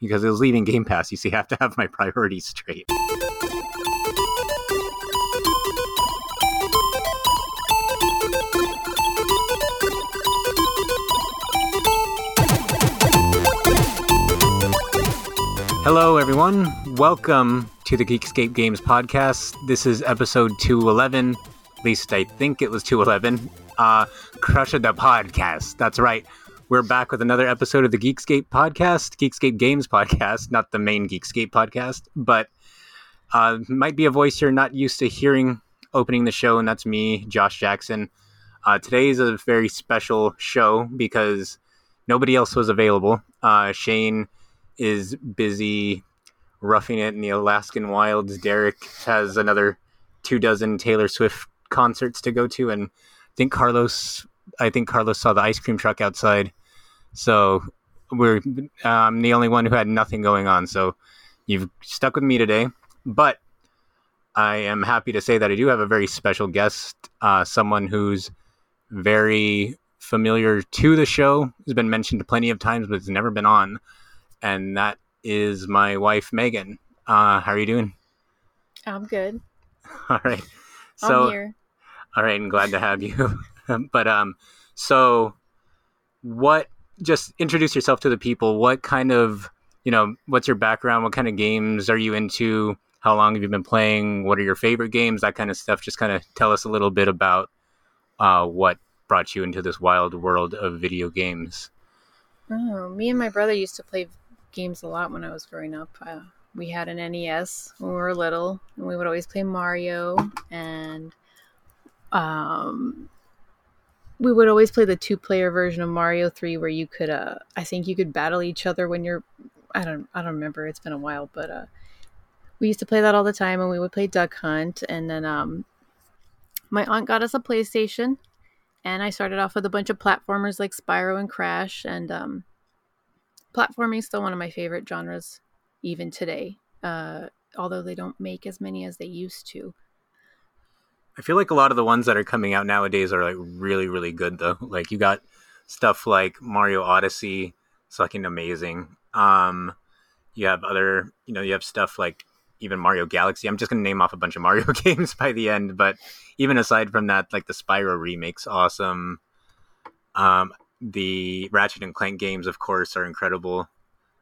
because it was leaving Game Pass. You see, I have to have my priorities straight. Hello, everyone. Welcome to the Geekscape Games podcast. This is episode 211. At least I think it was 211. Uh, Crusha Da Podcast. That's right. We're back with another episode of the Geekscape podcast, Geekscape Games podcast, not the main Geekscape podcast, but uh, might be a voice you're not used to hearing opening the show, and that's me, Josh Jackson. Uh, today is a very special show because nobody else was available. Uh, Shane is busy roughing it in the Alaskan wilds. Derek has another two dozen Taylor Swift concerts to go to, and I think Carlos. I think Carlos saw the ice cream truck outside, so we're I'm the only one who had nothing going on. So you've stuck with me today, but I am happy to say that I do have a very special guest, uh, someone who's very familiar to the show, has been mentioned plenty of times, but has never been on, and that is my wife Megan. Uh, how are you doing? I'm good. All right. So, I'm here. all right, I'm glad to have you. but um, so what? Just introduce yourself to the people. What kind of you know? What's your background? What kind of games are you into? How long have you been playing? What are your favorite games? That kind of stuff. Just kind of tell us a little bit about uh, what brought you into this wild world of video games. Oh, me and my brother used to play games a lot when I was growing up. Uh, we had an NES when we were little, and we would always play Mario, and um, we would always play the two-player version of Mario Three, where you could, uh, I think you could battle each other when you're, I don't, I don't remember. It's been a while, but uh, we used to play that all the time, and we would play Duck Hunt, and then um, my aunt got us a PlayStation, and I started off with a bunch of platformers like Spyro and Crash, and um, platforming is still one of my favorite genres, even today. Uh, although they don't make as many as they used to. I feel like a lot of the ones that are coming out nowadays are like really, really good though. Like you got stuff like Mario Odyssey, it's fucking amazing. Um, you have other, you know, you have stuff like even Mario Galaxy. I'm just gonna name off a bunch of Mario games by the end, but even aside from that, like the Spyro remake's awesome. Um, the Ratchet and Clank games, of course, are incredible.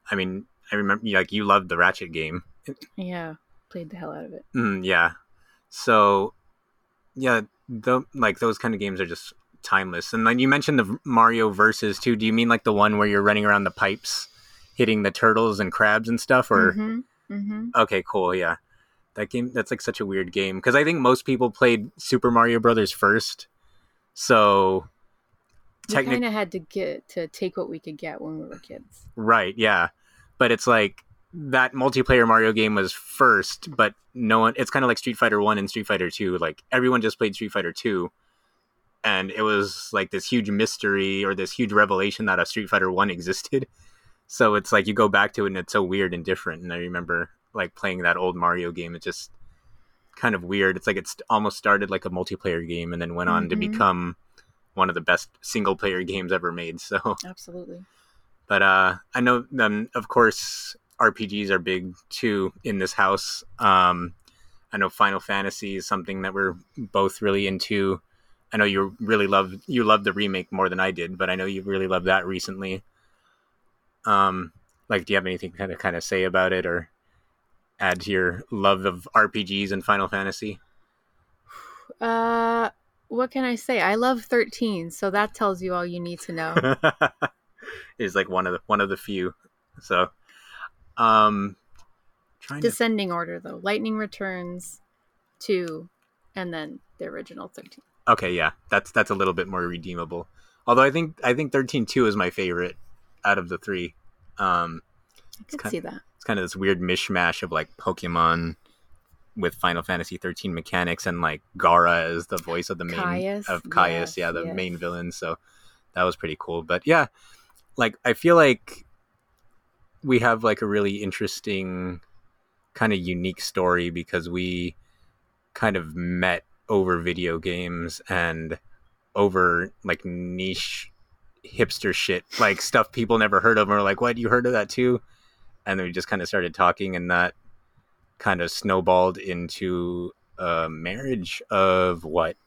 I mean, I remember like you loved the Ratchet game. Yeah, played the hell out of it. Mm, yeah. So, yeah, the, like those kind of games are just timeless. And then you mentioned the Mario versus too. Do you mean like the one where you're running around the pipes, hitting the turtles and crabs and stuff? Or Mhm, mhm. okay, cool, yeah. That game that's like such a weird game because I think most people played Super Mario Brothers first. So We kind of had to get to take what we could get when we were kids. Right, yeah. But it's like that multiplayer Mario game was first, but no one it's kind of like Street Fighter 1 and Street Fighter 2. Like everyone just played Street Fighter 2 and it was like this huge mystery or this huge revelation that a Street Fighter 1 existed. So it's like you go back to it and it's so weird and different and I remember like playing that old Mario game it's just kind of weird. It's like it's almost started like a multiplayer game and then went on to Mhm. become one of the best single player games ever made. So Absolutely. but uh, I know, um, of course, RPGs are big too in this house. Um, I know Final Fantasy is something that we're both really into. I know you really love you love the remake more than I did, but I know you really loved that recently. Um, like, do you have anything to kind of kind of say about it, or add to your love of RPGs and Final Fantasy? Uh, what can I say? I love 13, so that tells you all you need to know. is like one of the one of the few. So, um, trying to Descending order, though. Lightning Returns, 2, and then the original 13. Okay, yeah, that's that's a little bit more redeemable. Although I think I think thirteen two is my favorite out of the three. Um, I could kind- see that. it's kind of this weird mishmash of like Pokemon with Final Fantasy thirteen mechanics and like Gaara as the voice of the main Caius, of Caius, yes, yeah, the yes. main villain. So that was pretty cool. But yeah, like I feel like we have like a really interesting kind of unique story because we kind of met over video games and over like niche hipster shit like stuff people never heard of and are like what? You heard of that too? And then we just kind of started talking, and that kind of snowballed into a marriage of what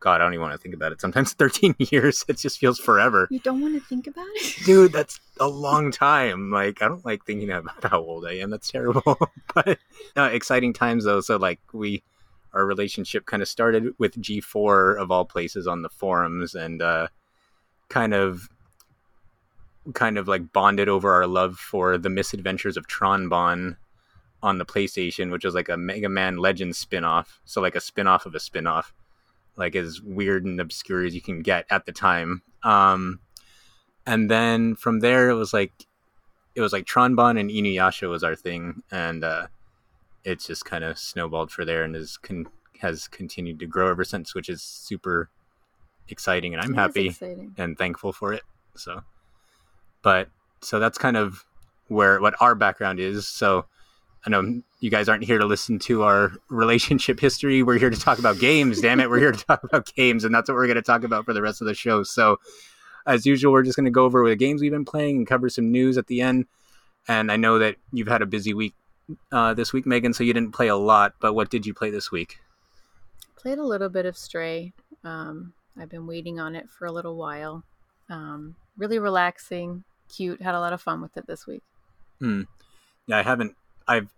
God, I don't even want to think about it. Sometimes 13 years, it just feels forever. You don't want to think about it? Dude, that's a long time. Like, I don't like thinking about how old I am. That's terrible. but uh, exciting times, though. So, like, we, our relationship kind of started with G4 of all places on the forums and uh, kind of, kind of like bonded over our love for the misadventures of Tron Bonne on the PlayStation, which was like a Mega Man Legends spin off. So, like, a spin off of a spin off like as weird and obscure as you can get at the time. Um, and then from there, it was like it was like Tron Bonne and Inuyasha was our thing, and uh, it's just kind of snowballed for there and has con- has continued to grow ever since, which is super exciting, and I'm That happy and thankful for it. So, but so that's kind of where what our background is. So, I know you guys aren't here to listen to our relationship history. We're here to talk about games. Damn it, we're here to talk about games, and that's what we're going to talk about for the rest of the show. So, as usual, we're just going to go over the games we've been playing and cover some news at the end. And I know that you've had a busy week uh, this week, Megan, so you didn't play a lot. But what did you play this week? Played a little bit of Stray. Um, I've been waiting on it for a little while. Um, really relaxing, cute. Had a lot of fun with it this week. Hmm. Yeah, I haven't. I've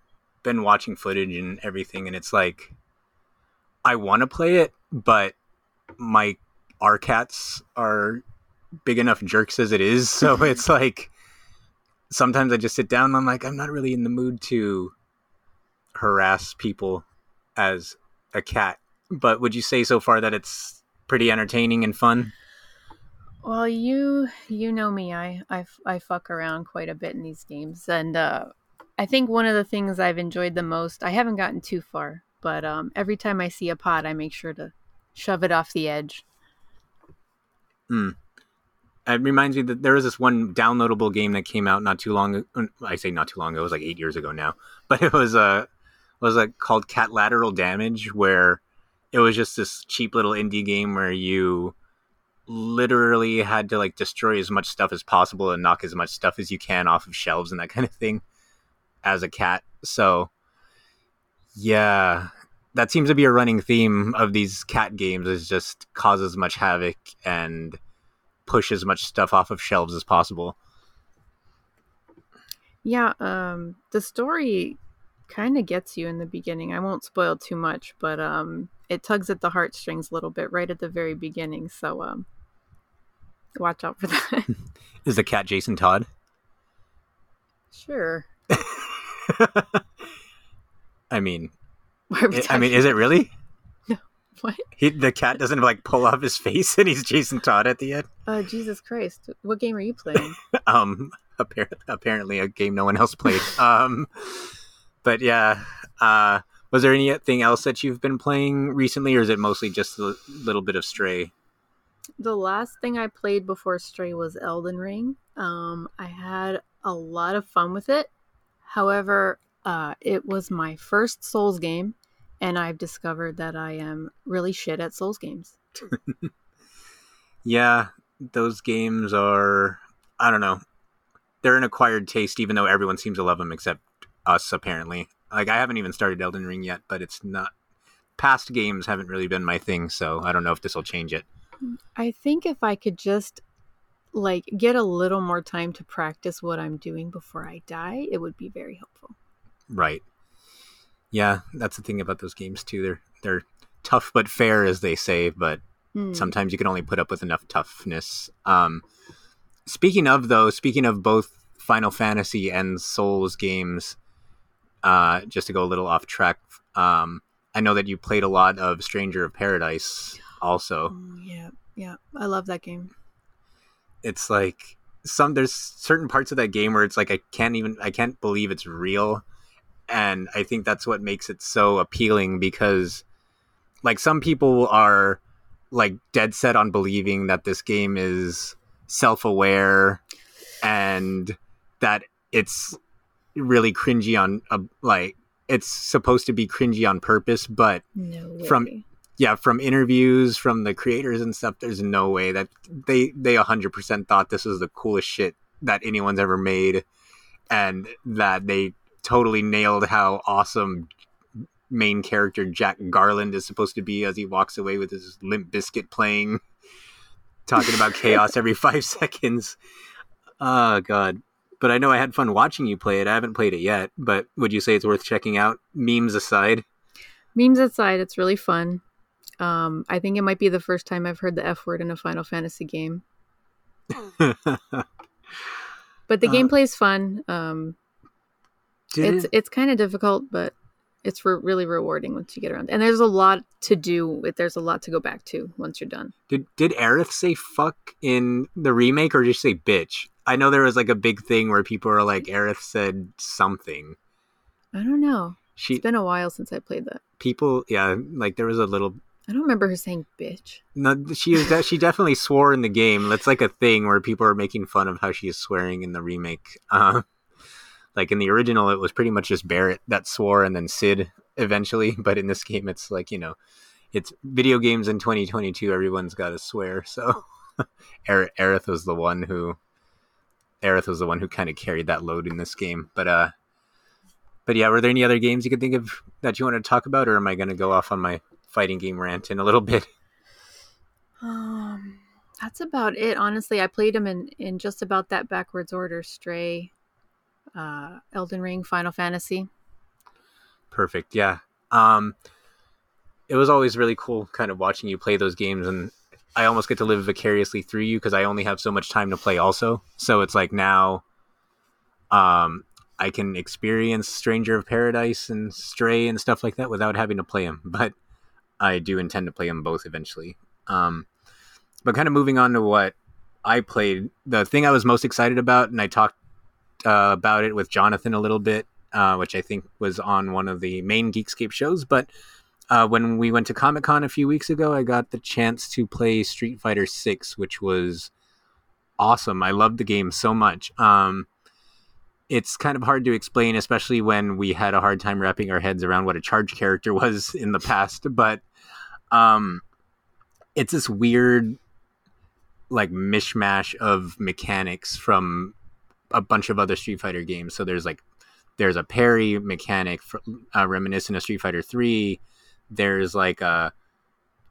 been watching footage and everything, and it's like I want to play it, but my our cats are big enough jerks as it is, so it's like sometimes I just sit down and I'm like, I'm not really in the mood to harass people as a cat. But would you say so far that it's pretty entertaining and fun? Well, you you know me. I I, I fuck around quite a bit in these games, and uh, I think one of the things I've enjoyed the most. I haven't gotten too far, but um, every time I see a pot, I make sure to shove it off the edge. It reminds me that there was this one downloadable game that came out not too long. I say not too long ago. It was like eight years ago now, but it was a was like called Cat Lateral Damage, where it was just this cheap little indie game where you literally had to like destroy as much stuff as possible and knock as much stuff as you can off of shelves and that kind of thing as a cat. So yeah, that seems to be a running theme of these cat games is just cause as much havoc and push as much stuff off of shelves as possible. Yeah, um, the story kind of gets you in the beginning. I won't spoil too much, but um, it tugs at the heartstrings a little bit right at the very beginning. So um, watch out for that. Is the cat Jason Todd? sure. I mean, we I mean, is it really? No. what? He, the cat doesn't like pull off his face and he's Jason Todd at the end. Uh, Jesus Christ! What game are you playing? Um, appar- apparently a game no one else played. um, but yeah, uh, was there anything else that you've been playing recently, or is it mostly just a little bit of Stray? the last thing I played before Stray was Elden Ring. Um, I had a lot of fun with it. However, uh, it was my first Souls game, and I've discovered that I am really shit at Souls games. Yeah, those games are. I don't know. They're an acquired taste, even though everyone seems to love them except us, apparently. Like, I haven't even started Elden Ring yet, but it's not. Past games haven't really been my thing, so I don't know if this will change it. I think if I could just like get a little more time to practice what I'm doing before I die, it would be very helpful. Right. Yeah, that's the thing about those games too. They're they're tough but fair, as they say, but Hmm. sometimes you can only put up with enough toughness. Um, speaking of though, speaking of both Final Fantasy and Souls games, uh, just to go a little off track, um, I know that you played a lot of Stranger of Paradise. Also, Oh, yeah, yeah, I love that game. It's like some there's certain parts of that game where it's like I can't even I can't believe it's real, and I think that's what makes it so appealing because, like, some people are like dead set on believing that this game is self-aware and that it's really cringy on uh, like it's supposed to be cringy on purpose but No. From- yeah from interviews from the creators and stuff there's no way that they they 100% thought this was the coolest shit that anyone's ever made and that they totally nailed how awesome main character Jack Garland is supposed to be as he walks away with his Limp Bizkit playing, talking about chaos every five seconds. Oh god. But I know I had fun watching you play it. I haven't played it yet, but would you say it's worth checking out? Memes aside. Memes aside, it's really fun. Um, I think it might be the first time I've heard the F word in a Final Fantasy game. but the uh, gameplay is fun. Um, it's it? it's kind of difficult, but it's re- really rewarding once you get around. And there's a lot to do. There's a lot to go back to once you're done. Did did Aerith say fuck in the remake, or did she say bitch? I know there was like a big thing where people are like, Aerith said something. I don't know. She, it's been a while since I played that. People, yeah, like there was a little. I don't remember her saying bitch. No, she is. De- she definitely swore in the game. That's like a thing where people are making fun of how she is swearing in the remake. Uh, like in the original, it was pretty much just Barret that swore, and then Cid eventually. But in this game, it's like you know, it's video games in 2022. Everyone's got to swear. So Aerith was the one who Aerith was the one who kind of carried that load in this game. But uh, but yeah, were there any other games you could think of that you want to talk about, or am I going to go off on my fighting game rant in a little bit? Um, that's about it. Honestly, I played them in in just about that backwards order: Stray, uh, Elden Ring, Final Fantasy. Perfect. Yeah. Um, it was always really cool, kind of watching you play those games, and I almost get to live vicariously through you because I only have so much time to play. Also, so it's like now, um, I can experience Stranger of Paradise and Stray and stuff like that without having to play them. But I do intend to play them both eventually. Um, but kind of moving on to what I played, the thing I was most excited about, and I talked uh, about it with Jonathan a little bit, uh, which I think was on one of the main Geekscape shows. But uh, when we went to Comic Con a few weeks ago, I got the chance to play Street Fighter Six, which was awesome. I loved the game so much. Um, it's kind of hard to explain, especially when we had a hard time wrapping our heads around what a charge character was in the past. But um, it's this weird, like mishmash of mechanics from a bunch of other Street Fighter games. So there's like there's a parry mechanic for, uh, reminiscent of Street Fighter Three. There's like a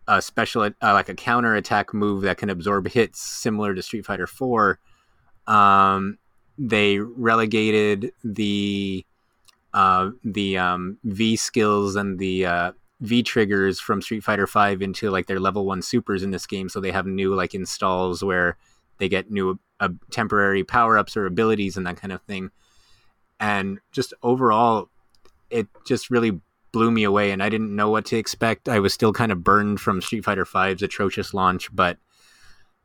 a special uh, like a counter attack move that can absorb hits similar to Street Fighter Four. Um, they relegated the uh, the um, V skills and the uh, V triggers from Street Fighter Five into like their level one supers in this game, so they have new like installs where they get new uh, temporary power ups or abilities and that kind of thing. And just overall, it just really blew me away, and I didn't know what to expect. I was still kind of burned from Street Fighter V's atrocious launch, but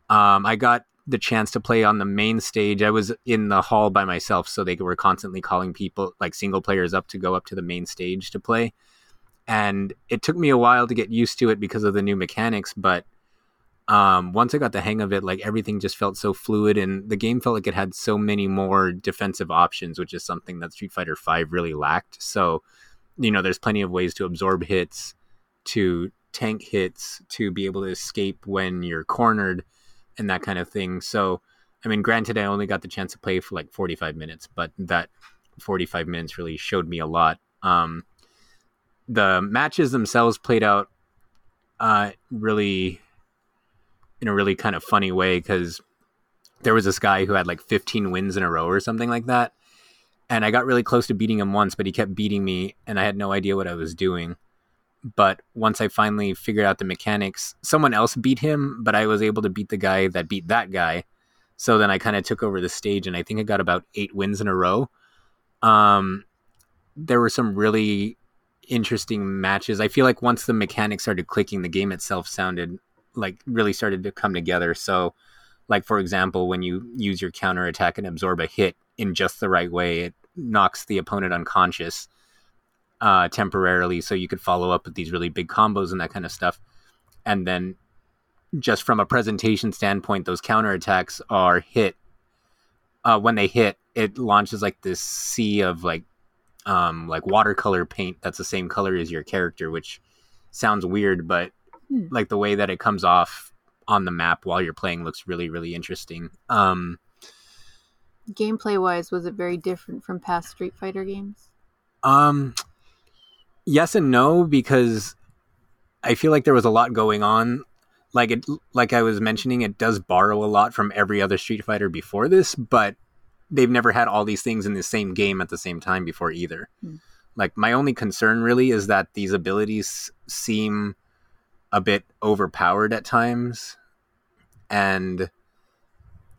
um, I got the chance to play on the main stage. I was in the hall by myself, so they were constantly calling people like single players up to go up to the main stage to play. And it took me a while to get used to it because of the new mechanics, but um, once I got the hang of it, like everything just felt so fluid, and the game felt like it had so many more defensive options, which is something that Street Fighter Five really lacked. So, you know, there's plenty of ways to absorb hits, to tank hits, to be able to escape when you're cornered, and that kind of thing. So, I mean, granted, I only got the chance to play for like 45 minutes, but that 45 minutes really showed me a lot. Um, the matches themselves played out uh, really in a really kind of funny way because there was this guy who had like 15 wins in a row or something like that. And I got really close to beating him once, but he kept beating me and I had no idea what I was doing. But once I finally figured out the mechanics, someone else beat him, but I was able to beat the guy that beat that guy. So then I kind of took over the stage and I think I got about eight wins in a row. Um, there were some really interesting matches. I feel like once the mechanics started clicking, the game itself sounded like really started to come together. So, like for example, when you use your counter attack and absorb a hit in just the right way, it knocks the opponent unconscious uh, temporarily, so you could follow up with these really big combos and that kind of stuff. And then, just from a presentation standpoint, those counter attacks are hit. Uh, when they hit, it launches like this sea of like, um, like watercolor paint that's the same color as your character, which sounds weird, but Hmm. like the way that it comes off on the map while you're playing looks really really interesting um Gameplay wise, was it very different from past Street Fighter games? Um, yes and no because I feel like there was a lot going on. Like it, like I was mentioning, it does borrow a lot from every other Street Fighter before this, but they've never had all these things in the same game at the same time before either. Hmm. Like my only concern really is that these abilities seem a bit overpowered at times, and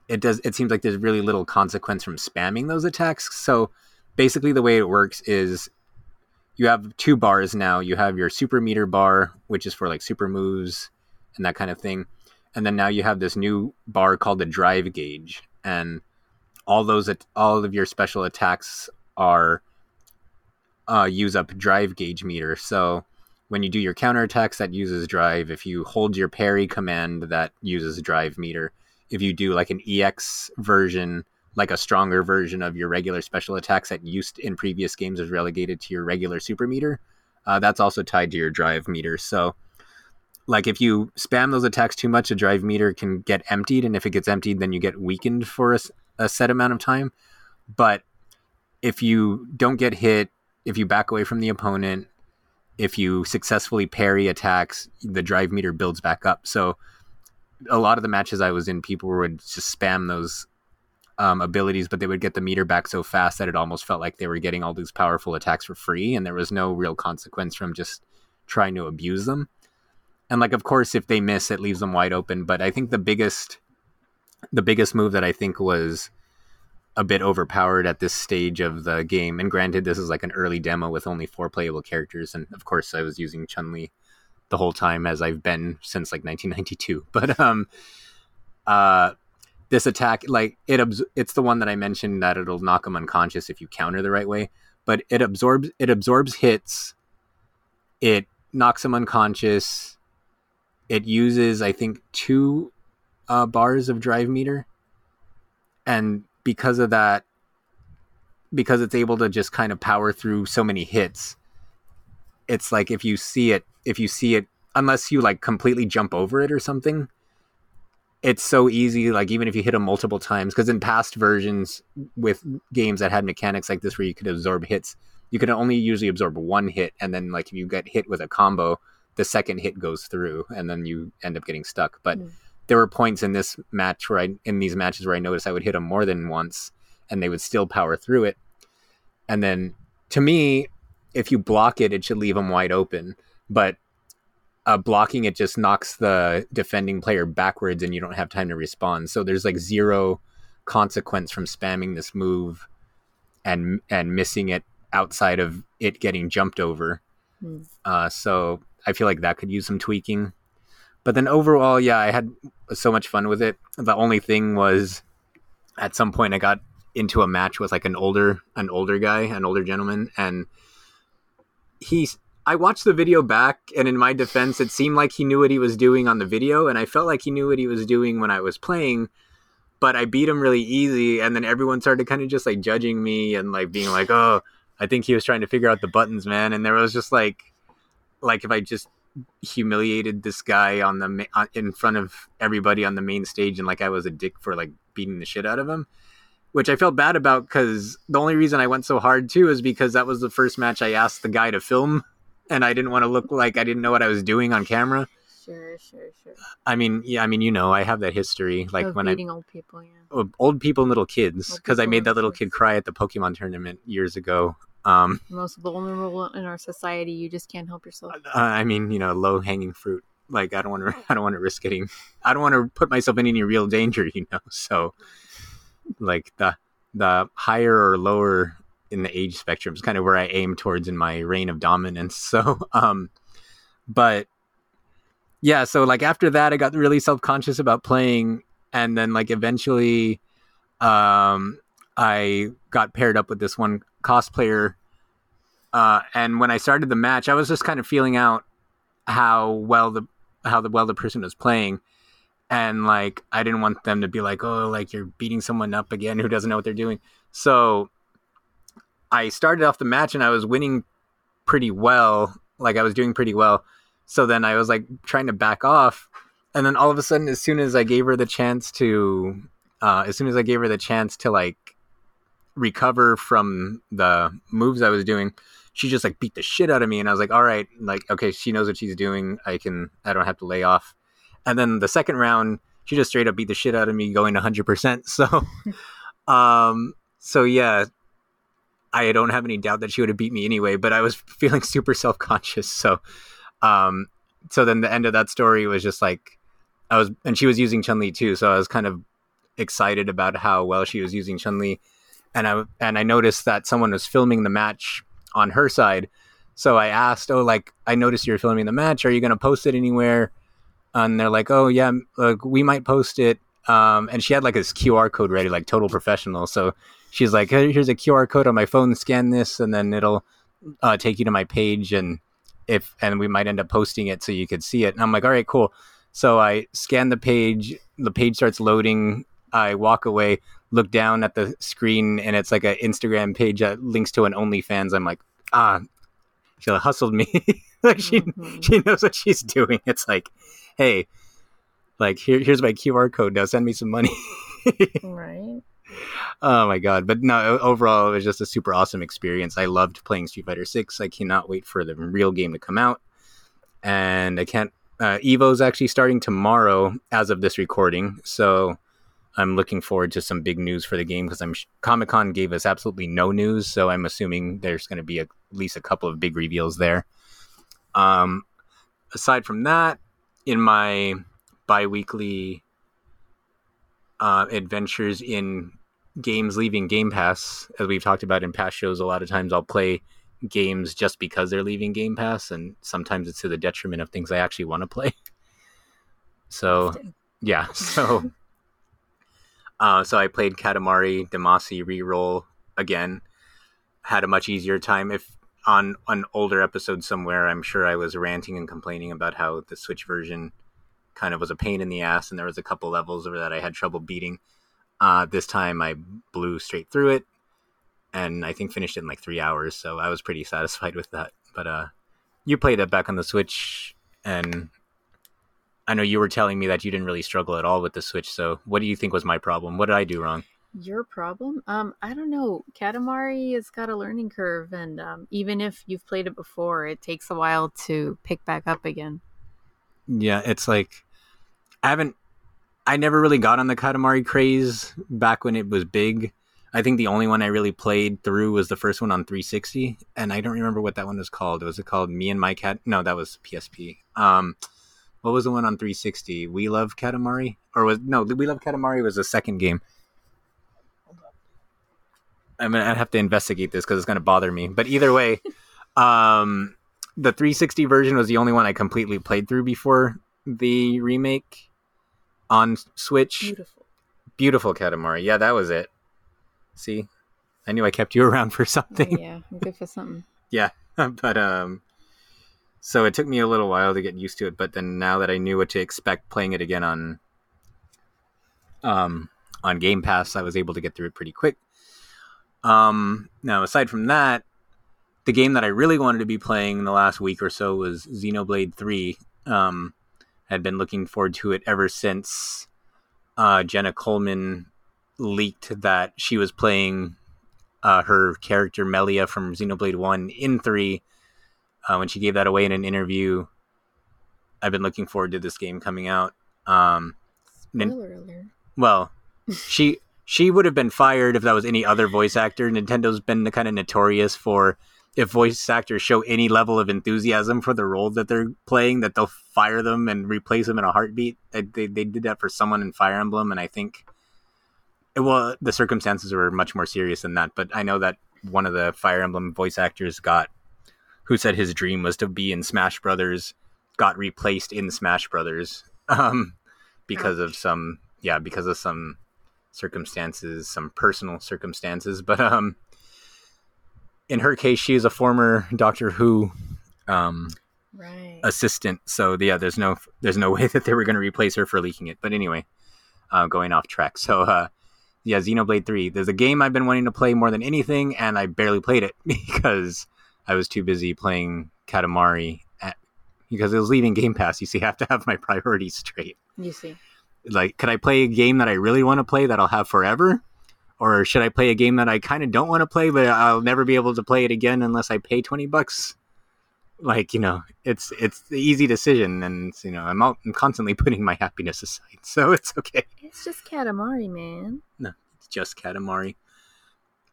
it does. It seems like there's really little consequence from spamming those attacks. So basically, the way it works is you have two bars now. You have your super meter bar, which is for like super moves and that kind of thing. And then now you have this new bar called the drive gauge. And all those, all of your special attacks are uh, use up drive gauge meter. So when you do your counter attacks, that uses drive. If you hold your parry command, that uses drive meter. If you do like an EX version, like a stronger version of your regular special attacks that used in previous games is relegated to your regular super meter. Uh, that's also tied to your drive meter. So, like if you spam those attacks too much, the drive meter can get emptied, and if it gets emptied, then you get weakened for a, a set amount of time. But if you don't get hit, if you back away from the opponent, if you successfully parry attacks, the drive meter builds back up. So, a lot of the matches I was in, people would just spam those um, abilities, but they would get the meter back so fast that it almost felt like they were getting all these powerful attacks for free, and there was no real consequence from just trying to abuse them. And like, of course, if they miss, it leaves them wide open. But I think the biggest, the biggest move that I think was a bit overpowered at this stage of the game. And granted, this is like an early demo with only four playable characters, and of course, I was using Chun Li the whole time as I've been since like 1992. But um, uh, this attack like it abs- it's the one that I mentioned that it'll knock them unconscious if you counter the right way, but it absorbs it absorbs hits. It knocks them unconscious. It uses I think two uh, bars of drive meter, and because of that, because it's able to just kind of power through so many hits, it's like if you see it, if you see it, unless you like completely jump over it or something, it's so easy like even if you hit them multiple times. Because in past versions with games that had mechanics like this where you could absorb hits you could only usually absorb one hit. And then like if you get hit with a combo the second hit goes through and then you end up getting stuck but mm. there were points in this match where i in these matches where i noticed i would hit them more than once and they would still power through it and then to me if you block it it should leave them wide open but uh, blocking it just knocks the defending player backwards and you don't have time to respond. So there's like zero consequence from spamming this move and and missing it outside of it getting jumped over. Mm. Uh, so I feel like that could use some tweaking. But then overall, yeah, I had so much fun with it. The only thing was at some point I got into a match with like an older an older guy, an older gentleman, and he's I watched the video back, and in my defense, it seemed like he knew what he was doing on the video, and I felt like he knew what he was doing when I was playing. But I beat him really easy, and then everyone started kind of just like judging me and like being like, "Oh, I think he was trying to figure out the buttons, man." And there was just like, like if I just humiliated this guy on the uh, in front of everybody on the main stage, and like I was a dick for like beating the shit out of him which I felt bad about because the only reason I went so hard too is because that was the first match I asked the guy to film and I didn't want to look like I didn't know what I was doing on camera. Sure, sure, sure. I mean, yeah, I mean, you know, I have that history, like of when I Beating old people, yeah, old people and little kids, because I made that little kid cry at the Pokemon tournament years ago. Um, most vulnerable in our society, you just can't help yourself. I mean, you know, low hanging fruit. Like I don't want to, I don't want to risk getting, I don't want to put myself in any real danger, you know. So, like the the higher or lower in the age spectrum is kind of where I aim towards in my reign of dominance. So, um, but yeah, so like after that, I got really self conscious about playing, and then like eventually, um, I got paired up with this one cosplayer. Uh, and when I started the match, I was just kind of feeling out how well the how the well the person was playing and like I didn't want them to be like, oh, like you're beating someone up again who doesn't know what they're doing. So I started off the match and I was winning pretty well. Like I was doing pretty well. So then I was like trying to back off. And then all of a sudden, as soon as I gave her the chance to, uh, as soon as I gave her the chance to like recover from the moves I was doing, she just like beat the shit out of me, and I was like, all right, like okay, she knows what she's doing. I can, I don't have to lay off. And then the second round, she just straight up beat the shit out of me, going 100. percent So, um, so yeah, I don't have any doubt that she would have beat me anyway. But I was feeling super self conscious. So, um, so then the end of that story was just like I was, and she was using Chun Li too. So I was kind of excited about how well she was using Chun Li, and I and I noticed that someone was filming the match on her side. So I asked, "Oh, like I noticed you're filming the match. Are you going to post it anywhere?" And they're like, "Oh yeah, like, we might post it." Um, and she had like this QR code ready, like total professional. So she's like, "Here's a QR code on my phone. Scan this, and then it'll uh, take you to my page." And if and we might end up posting it so you could see it. And I'm like, "All right, cool." So I scan the page. The page starts loading. I walk away, look down at the screen, and it's like an Instagram page that links to an OnlyFans. I'm like, ah, she hustled me. like she mm-hmm. she knows what she's doing. It's like, hey, like here here's my QR code. Now send me some money. right. Oh my god! But no, overall, it was just a super awesome experience. I loved playing Street Fighter Six. I cannot wait for the real game to come out, and I can't. Uh, Evo's actually starting tomorrow, as of this recording. So I'm looking forward to some big news for the game because I'm Comic Con gave us absolutely no news, so I'm assuming there's going to be a, at least a couple of big reveals there. Um, aside from that, in my biweekly uh, adventures in games leaving Game Pass, as we've talked about in past shows, a lot of times I'll play games just because they're leaving Game Pass, and sometimes it's to the detriment of things I actually want to play. So, yeah, so. Uh, so I played Katamari Damacy reroll again. Had a much easier time. If on an older episode somewhere, I'm sure I was ranting and complaining about how the Switch version kind of was a pain in the ass, and there was a couple levels that I had trouble beating. Uh, this time I blew straight through it, and I think finished it in like three hours. So I was pretty satisfied with that. But uh, you played it back on the Switch, and I know you were telling me that you didn't really struggle at all with the Switch. So, what do you think was my problem? What did I do wrong? Your problem? Um, I don't know. Katamari has got a learning curve, and um, even if you've played it before, it takes a while to pick back up again. Yeah, it's like I haven't. I never really got on the Katamari craze back when it was big. I think the only one I really played through was the first one on 360, and I don't remember what that one was called. Was it called Me and My Cat? No, that was PSP. Um, what was the one on 360? We Love Katamari, or was no? We Love Katamari was the second game. I mean, I'd have to investigate this because it's going to bother me. But either way, um, the 360 version was the only one I completely played through before the remake on Switch. Beautiful, beautiful Katamari. Yeah, that was it. See, I knew I kept you around for something. Yeah, I'm good for something. yeah, but um, so it took me a little while to get used to it, but then now that I knew what to expect playing it again on um, on Game Pass, I was able to get through it pretty quick. Um, now, aside from that, the game that I really wanted to be playing in the last week or so was Xenoblade 3. Um, I had been looking forward to it ever since uh, Jenna Coleman leaked that she was playing uh, her character Melia from Xenoblade 1 in 3 uh, when she gave that away in an interview. I've been looking forward to this game coming out. Um, Well, she she would have been fired if that was any other voice actor. Nintendo's been kind of notorious for if voice actors show any level of enthusiasm for the role that they're playing, that they'll fire them and replace them in a heartbeat. They, they, they did that for someone in Fire Emblem, and I think, well, the circumstances were much more serious than that. But I know that one of the Fire Emblem voice actors got who said his dream was to be in Smash Brothers, got replaced in Smash Brothers um, because of some yeah because of some circumstances, some personal circumstances. But um, in her case, she is a former Doctor Who um, right. assistant. So yeah, there's no there's no way that they were going to replace her for leaking it. But anyway, uh, going off track. So uh, yeah, Xenoblade Three. There's a game I've been wanting to play more than anything, and I barely played it because I was too busy playing Katamari at, because it was leaving Game Pass. You see, I have to have my priorities straight. You see, like, could I play a game that I really want to play that I'll have forever, Or should I play a game that I kind of don't want to play, but I'll never be able to play it again unless I pay twenty bucks? Like you know, it's it's the easy decision, and you know, I'm out, I'm constantly putting my happiness aside, so it's okay. It's just Katamari, man. No, it's just Katamari.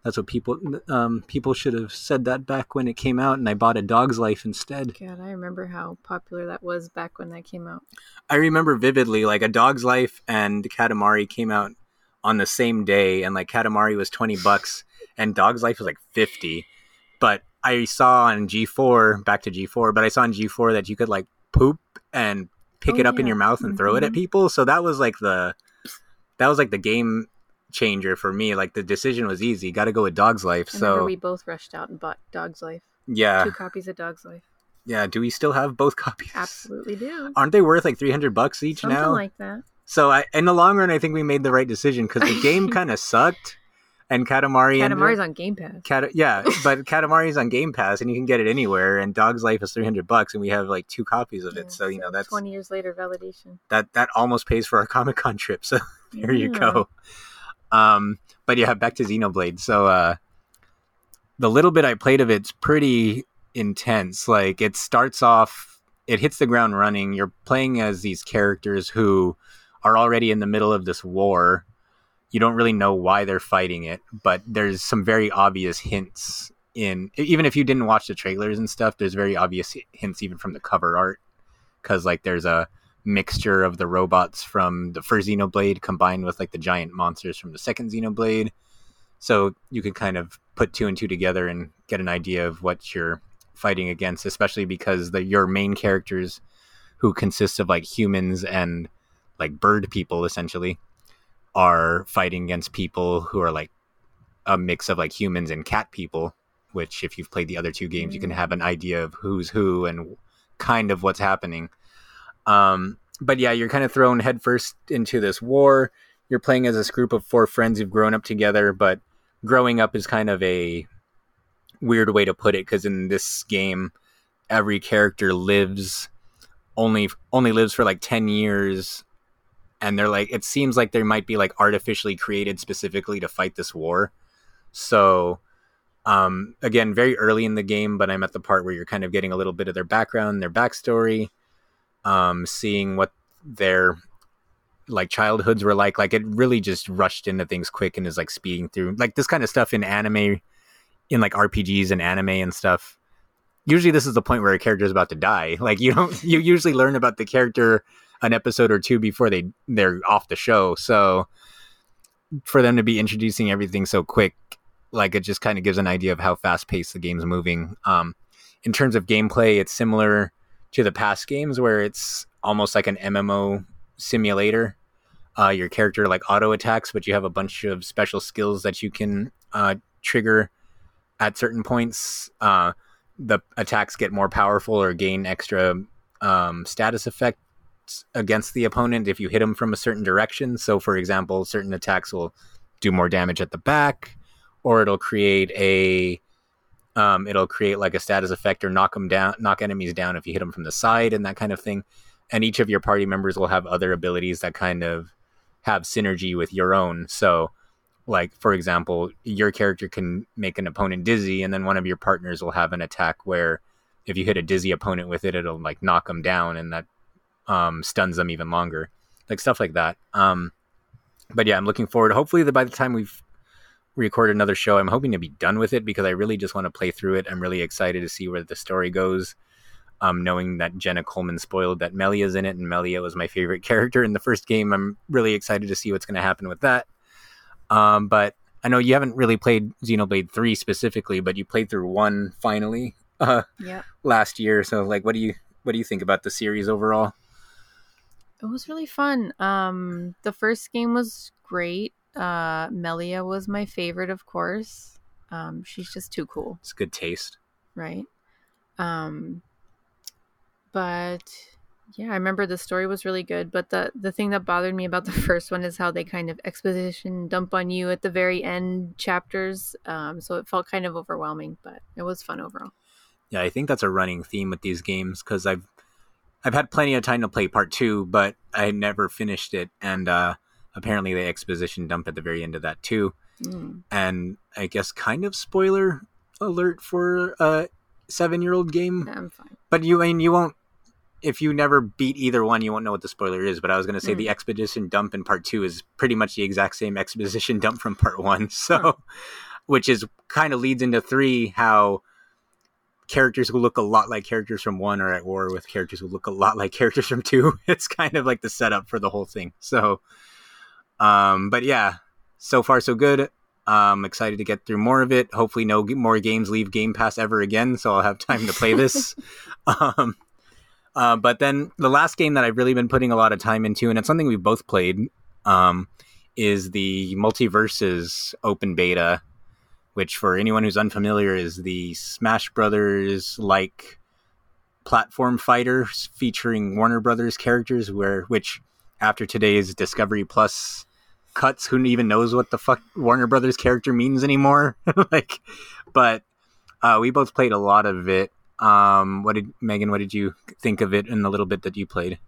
That's what people um, people should have said that back when it came out, and I bought a Dog's Life instead. God, I remember how popular that was back when that came out. I remember vividly, like a Dog's Life and Katamari came out on the same day, and like Katamari was twenty bucks, and Dog's Life was like fifty. But I saw on G four, back to G four, but I saw on G four that you could like poop and pick Oh, it up in your mouth and throw it at Mhm. people. So that was like the that was like the game changer for me. Like the decision was easy. Got to go with Dog's Life. I So we both rushed out and bought Dog's Life. yeah, Two copies of Dog's Life. yeah. Do we still have both copies? Absolutely do. Aren't they worth like three hundred bucks each Something now? like that. So I, in the long run, I think we made the right decision because the game kind of sucked, and Katamari. ended- Katamari's on Game Pass. Kat- yeah, but Katamari's on Game Pass, and you can get it anywhere. And Dog's Life is three hundred bucks, and we have like two copies of it. Yeah, so you know that's twenty years later validation. that that that almost pays for our Comic Con trip. So there you go. Um, but yeah, back to Xenoblade. So uh, the little bit I played of it's pretty intense. Like it starts off, it hits the ground running. You're playing as these characters who are already in the middle of this war. You don't really know why they're fighting it, but there's some very obvious hints in even if you didn't watch the trailers and stuff. There's very obvious hints even from the cover art because like there's a mixture of the robots from the first Xenoblade combined with like the giant monsters from the second Xenoblade. So you can kind of put two and two together and get an idea of what you're fighting against, especially because the your main characters, who consist of like humans and like bird people essentially, are fighting against people who are like a mix of like humans and cat people. Which, if you've played the other two games, you can mm. have an idea of who's who and kind of what's happening. Um, but yeah, you're kind of thrown headfirst into this war. You're playing as this group of four friends who've grown up together, but growing up is kind of a weird way to put it because in this game, every character lives only only lives for like ten years, and they're like it seems like they might be like artificially created specifically to fight this war. So um, again, very early in the game, but I'm at the part where you're kind of getting a little bit of their background, their backstory, um, seeing what their like childhoods were like. Like it really just rushed into things quick and is like speeding through like this kind of stuff in anime, in like RPGs and anime and stuff. Usually, this is the point where a character is about to die. Like you don't, you usually learn about the character an episode or two before they they're off the show. So for them to be introducing everything so quick, like it just kind of gives an idea of how fast paced the game's moving. Um, in terms of gameplay, it's similar to the past games where it's almost like an MMO simulator. Uh, your character like auto attacks, but you have a bunch of special skills that you can uh, trigger at certain points. Uh, the attacks get more powerful or gain extra um, status effects against the opponent if you hit them from a certain direction. So, for example, certain attacks will do more damage at the back, or it'll create a um, it'll create like a status effect or knock them down, knock enemies down if you hit them from the side and that kind of thing. And each of your party members will have other abilities that kind of have synergy with your own. So, like for example, your character can make an opponent dizzy, and then one of your partners will have an attack where if you hit a dizzy opponent with it, it'll like knock them down, and that um, stuns them even longer, like stuff like that. Um, but yeah, I'm looking forward. Hopefully, that by the time we've recorded another show, I'm hoping to be done with it because I really just want to play through it. I'm really excited to see where the story goes. Um, knowing that Jenna Coleman spoiled that Melia's in it, and Melia was my favorite character in the first game, I'm really excited to see what's going to happen with that. Um, but I know you haven't really played Xenoblade 3 specifically, but you played through one finally uh, Yeah. last year. So, like, what do you what do you think about the series overall? It was really fun. Um, the first game was great. Uh, Melia was my favorite, of course. Um, she's just too cool, It's good taste. right? Um, but yeah, I remember the story was really good. But the the thing that bothered me about the first one is how they kind of exposition dump on you at the very end chapters. Um, so it felt kind of overwhelming, but it was fun overall. Yeah, I think that's a running theme with these games because I've I've had plenty of time to play part two, but I never finished it, and uh, apparently the exposition dump at the very end of that too. Mm. and I guess kind of spoiler alert for a seven-year-old game. I'm fine. But you, I mean, you won't. If you never beat either one, you won't know what the spoiler is. But I was going to say Mm. the expedition dump in part two is pretty much the exact same exposition dump from part one. So, Huh. which is kind of leads into three how characters who look a lot like characters from one are at war with characters who look a lot like characters from two. It's kind of like the setup for the whole thing. So, um, but yeah, so far so good. Um, excited to get through more of it. Hopefully, no more games leave Game Pass ever again, so I'll have time to play this. um, uh, but then the last game that I've really been putting a lot of time into, and it's something we've both played, um, is the MultiVersus open beta, which for anyone who's unfamiliar is the Smash Brothers like platform fighter featuring Warner Brothers characters, where which after today's Discovery Plus cuts, who even knows what the fuck Warner Brothers character means anymore? like, but uh, we both played a lot of it. Um, what did Megan? What did you think of it in the little bit that you played?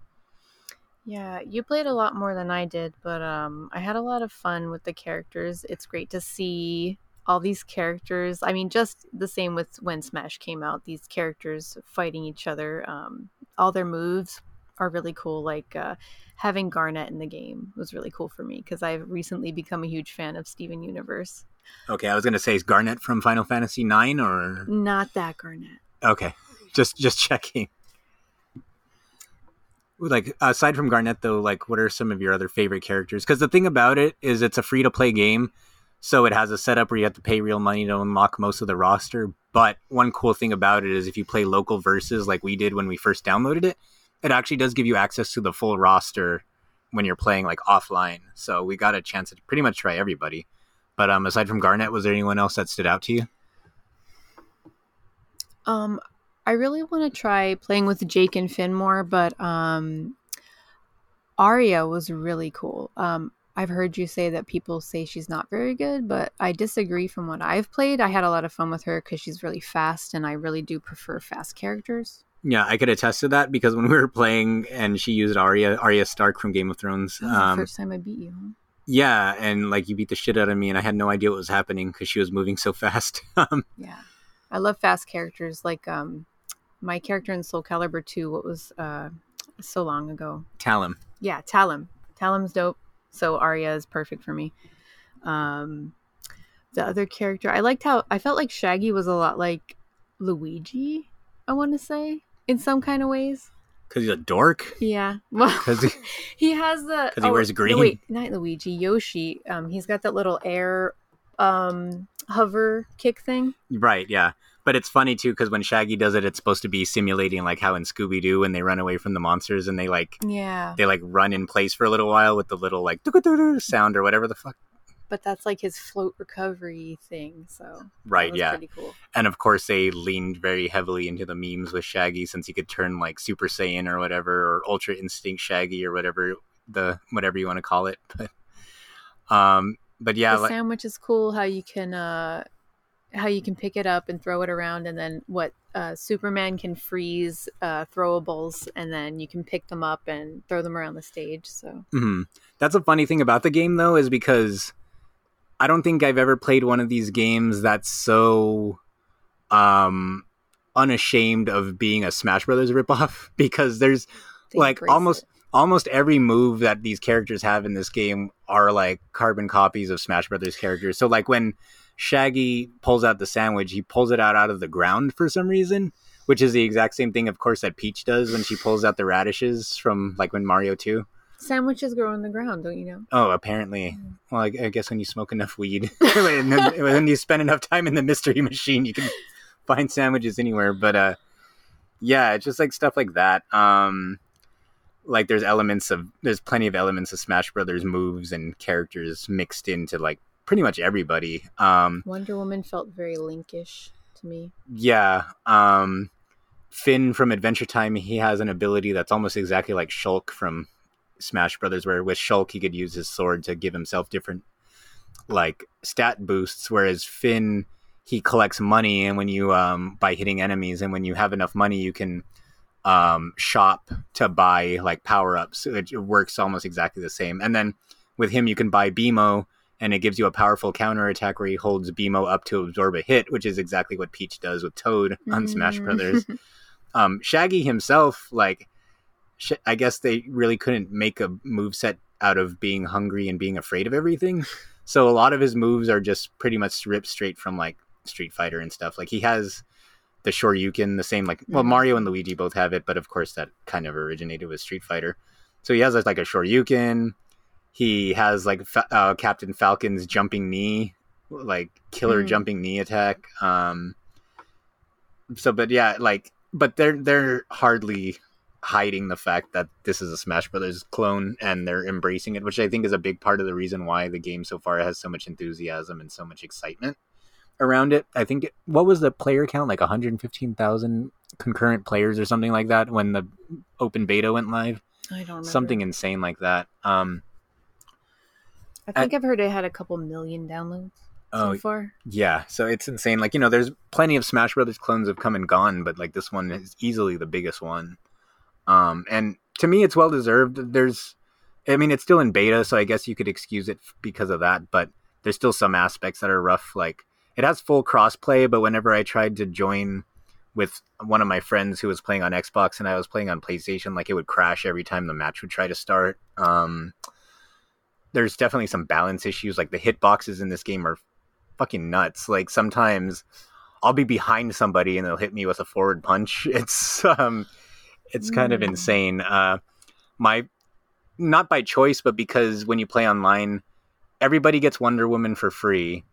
Yeah, you played a lot more than I did, but um, I had a lot of fun with the characters. It's great to see all these characters. I mean, just the same with when Smash came out, these characters fighting each other. Um, all their moves are really cool. Like uh, having Garnet in the game was really cool for me because I've recently become a huge fan of Steven Universe. Okay, I was gonna say is Garnet from Final Fantasy IX or Not that Garnet. okay, just just checking. Like aside from Garnet though, like what are some of your other favorite characters? Because the thing about it is it's a free to play game, so it has a setup where you have to pay real money to unlock most of the roster. But one cool thing about it is if you play local verses like we did when we first downloaded it, it actually does give you access to the full roster when you're playing like offline. So we got a chance to pretty much try everybody. But um, aside from Garnet, was there anyone else that stood out to you? Um, I really want to try playing with Jake and Finn more, but um, Arya was really cool. Um, I've heard you say that people say she's not very good, but I disagree from what I've played. I had a lot of fun with her because she's really fast, and I really do prefer fast characters. Yeah, I could attest to that because when we were playing and she used Arya, Arya Stark from Game of Thrones. That was the Um, first time I beat you. Huh? yeah, and like you beat the shit out of me, and I had no idea what was happening because she was moving so fast. um, Yeah, I love fast characters. Like um, my character in Soul Calibur 2, what was uh, so long ago? Talon. yeah, Talim. Talim's dope. So Arya is perfect for me. Um, the other character, I liked how I felt like Shaggy was a lot like Luigi. I want to say in some kind of ways. Because he's a dork. Yeah. Well, Because he, he has the because he wears no, green? wait, not Luigi. Yoshi. Um, he's got that little air, um, hover kick thing. right, yeah. But it's funny too because when Shaggy does it, it's supposed to be simulating like how in Scooby Doo when they run away from the monsters and they like Yeah. they like run in place for a little while with the little like sound or whatever the fuck. But that's like his float recovery thing. So Right, yeah. pretty cool. and of course they leaned very heavily into the memes with Shaggy since he could turn like Super Saiyan or whatever or Ultra Instinct Shaggy or whatever the whatever you want to call it. But um but yeah, the like, sandwich is cool how you can uh how you can pick it up and throw it around and then what uh superman can freeze uh throwables and then you can pick them up and throw them around the stage so mhm. that's a funny thing about the game though is because I don't think I've ever played one of these games that's so um unashamed of being a Smash Brothers ripoff because there's they Like, almost- it. almost every move that these characters have in this game are like carbon copies of Smash Brothers characters. So like when Shaggy pulls out the sandwich, he pulls it out out of the ground for some reason, which is the exact same thing, of course, that Peach does when she pulls out the radishes from like when Mario Two. Sandwiches grow on the ground don't you know Oh, apparently. Well, I, I guess when you smoke enough weed, and then when you spend enough time in the mystery machine, you can find sandwiches anywhere. But uh, yeah, it's just like stuff like that. Um, like there's elements of there's plenty of elements of Smash Brothers moves and characters mixed into like pretty much everybody. Um, wonder woman felt very linkish to me yeah. Um, Finn from Adventure Time, he has an ability that's almost exactly like Shulk from Smash Brothers, where with Shulk he could use his sword to give himself different like stat boosts, whereas Finn he collects money, and when you um by hitting enemies, and when you have enough money, you can um shop to buy like power ups. It, it works almost exactly the same, and then with him you can buy BMO. and it gives you a powerful counter attack where he holds BMO up to absorb a hit, which is exactly what Peach does with Toad on Smash Mm. Brothers. Um, Shaggy himself, like, I guess they really couldn't make a move set out of being hungry and being afraid of everything. So a lot of his moves are just pretty much ripped straight from like Street Fighter and stuff. Like he has the Shoryuken, the same like well Mhm. Mario and Luigi both have it, but of course that kind of originated with Street Fighter. So he has like a Shoryuken. He has like uh, Captain Falcon's jumping knee, like killer Mhm. jumping knee attack. Um, so, but yeah, like, but they're they're hardly hiding the fact that this is a Smash Brothers clone, and they're embracing it, which I think is a big part of the reason why the game so far has so much enthusiasm and so much excitement around it. I think it, what was the player count like 115,000 concurrent players or something like that when the open beta went live, I don't remember. something insane like that. Um, I think I've heard it had a couple million downloads oh so far. Yeah, so it's insane. Like you know, there's plenty of Smash Brothers clones have come and gone, but like this one is easily the biggest one. Um, and to me, it's well deserved. There's, I mean, it's still in beta, so I guess you could excuse it because of that. But there's still some aspects that are rough. Like it has full crossplay, but whenever I tried to join with one of my friends who was playing on Xbox and I was playing on PlayStation, like it would crash every time the match would try to start. Um, there's definitely some balance issues. Like the hitboxes in this game are fucking nuts. Like sometimes I'll be behind somebody and they'll hit me with a forward punch. It's um it's kind of Mm. insane. Uh my not by choice, but because when you play online, everybody gets Wonder Woman for free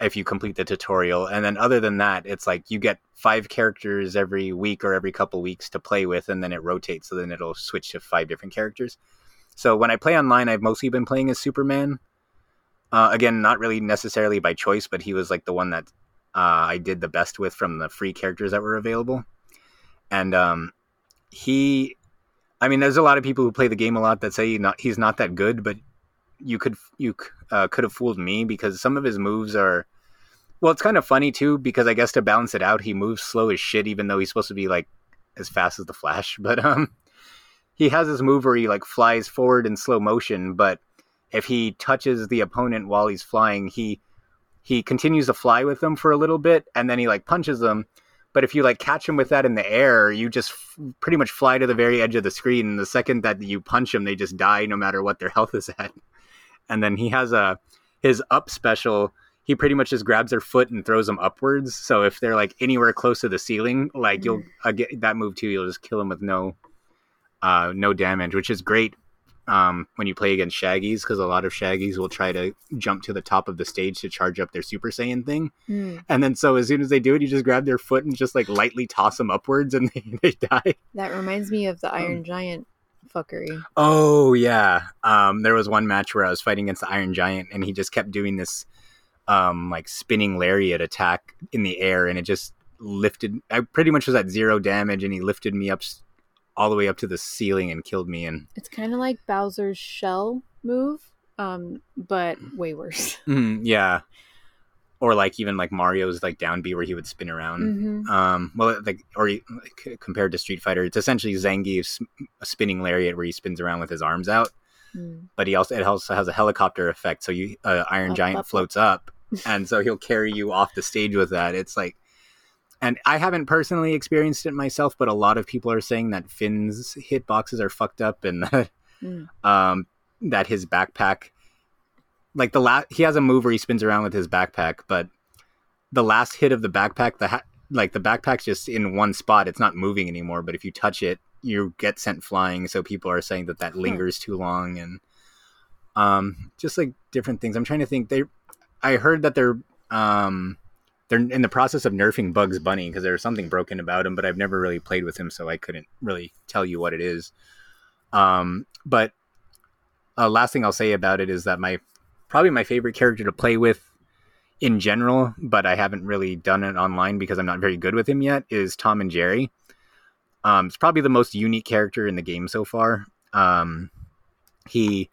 if you complete the tutorial. And then other than that, it's like you get five characters every week or every couple weeks to play with, and then it rotates. So then it'll switch to five different characters. So when I play online, I've mostly been playing as Superman. Uh, again, not really necessarily by choice, but he was like the one that uh, I did the best with from the free characters that were available. And um, he, I mean, there's a lot of people who play the game a lot that say not, he's not that good, but you could you uh, could have fooled me because some of his moves are. Well, it's kind of funny too because I guess to balance it out, he moves slow as shit, even though he's supposed to be like as fast as the Flash. But um, he has his move where he like flies forward in slow motion, but if he touches the opponent while he's flying, he he continues to fly with them for a little bit, and then he like punches them. But if you like catch him with that in the air, you just f- pretty much fly to the very edge of the screen. And the second that you punch them, they just die, no matter what their health is at. And then he has a his up special. He pretty much just grabs their foot and throws them upwards. So if they're like anywhere close to the ceiling, like you'll uh, get that move too. You'll just kill them with no uh, no damage, which is great um, when you play against Shaggies because a lot of Shaggies will try to jump to the top of the stage to charge up their Super Saiyan thing. Hmm. And then so as soon as they do it, you just grab their foot and just like lightly toss them upwards and they, they die. That reminds me of Um, the Iron Giant fuckery. Oh yeah. Um, there was one match where I was fighting against the Iron Giant and he just kept doing this um, like spinning lariat attack in the air and it just lifted I pretty much was at zero damage and he lifted me up all the way up to the ceiling and killed me and It's kind of like Bowser's shell move, um, but way worse. Mm, yeah. Or like even like Mario's like down B where he would spin around. hmm Um, well, like or like, compared to Street Fighter, it's essentially Zangief's a spinning lariat where he spins around with his arms out. Mm. But he also it also has a helicopter effect, so you uh, Iron Up, Giant up. floats up, and so he'll carry you off the stage with that. It's like, and I haven't personally experienced it myself, but a lot of people are saying that Finn's hitboxes are fucked up, and that Mm. um, that his backpack, like the last, he has a move where he spins around with his backpack, but the last hit of the backpack, the ha- like the backpack's just in one spot; it's not moving anymore. But if you touch it, you get sent flying. So people are saying that that lingers too long, and um, just like different things. I'm trying to think. They, I heard that they're um, they're in the process of nerfing Bugs Bunny because there's something broken about him, but I've never really played with him, so I couldn't really tell you what it is. Um, but uh, last thing I'll say about it is that my probably my favorite character to play with in general, but I haven't really done it online because I'm not very good with him yet, is Tom and Jerry. Um, it's probably the most unique character in the game so far. Um, he,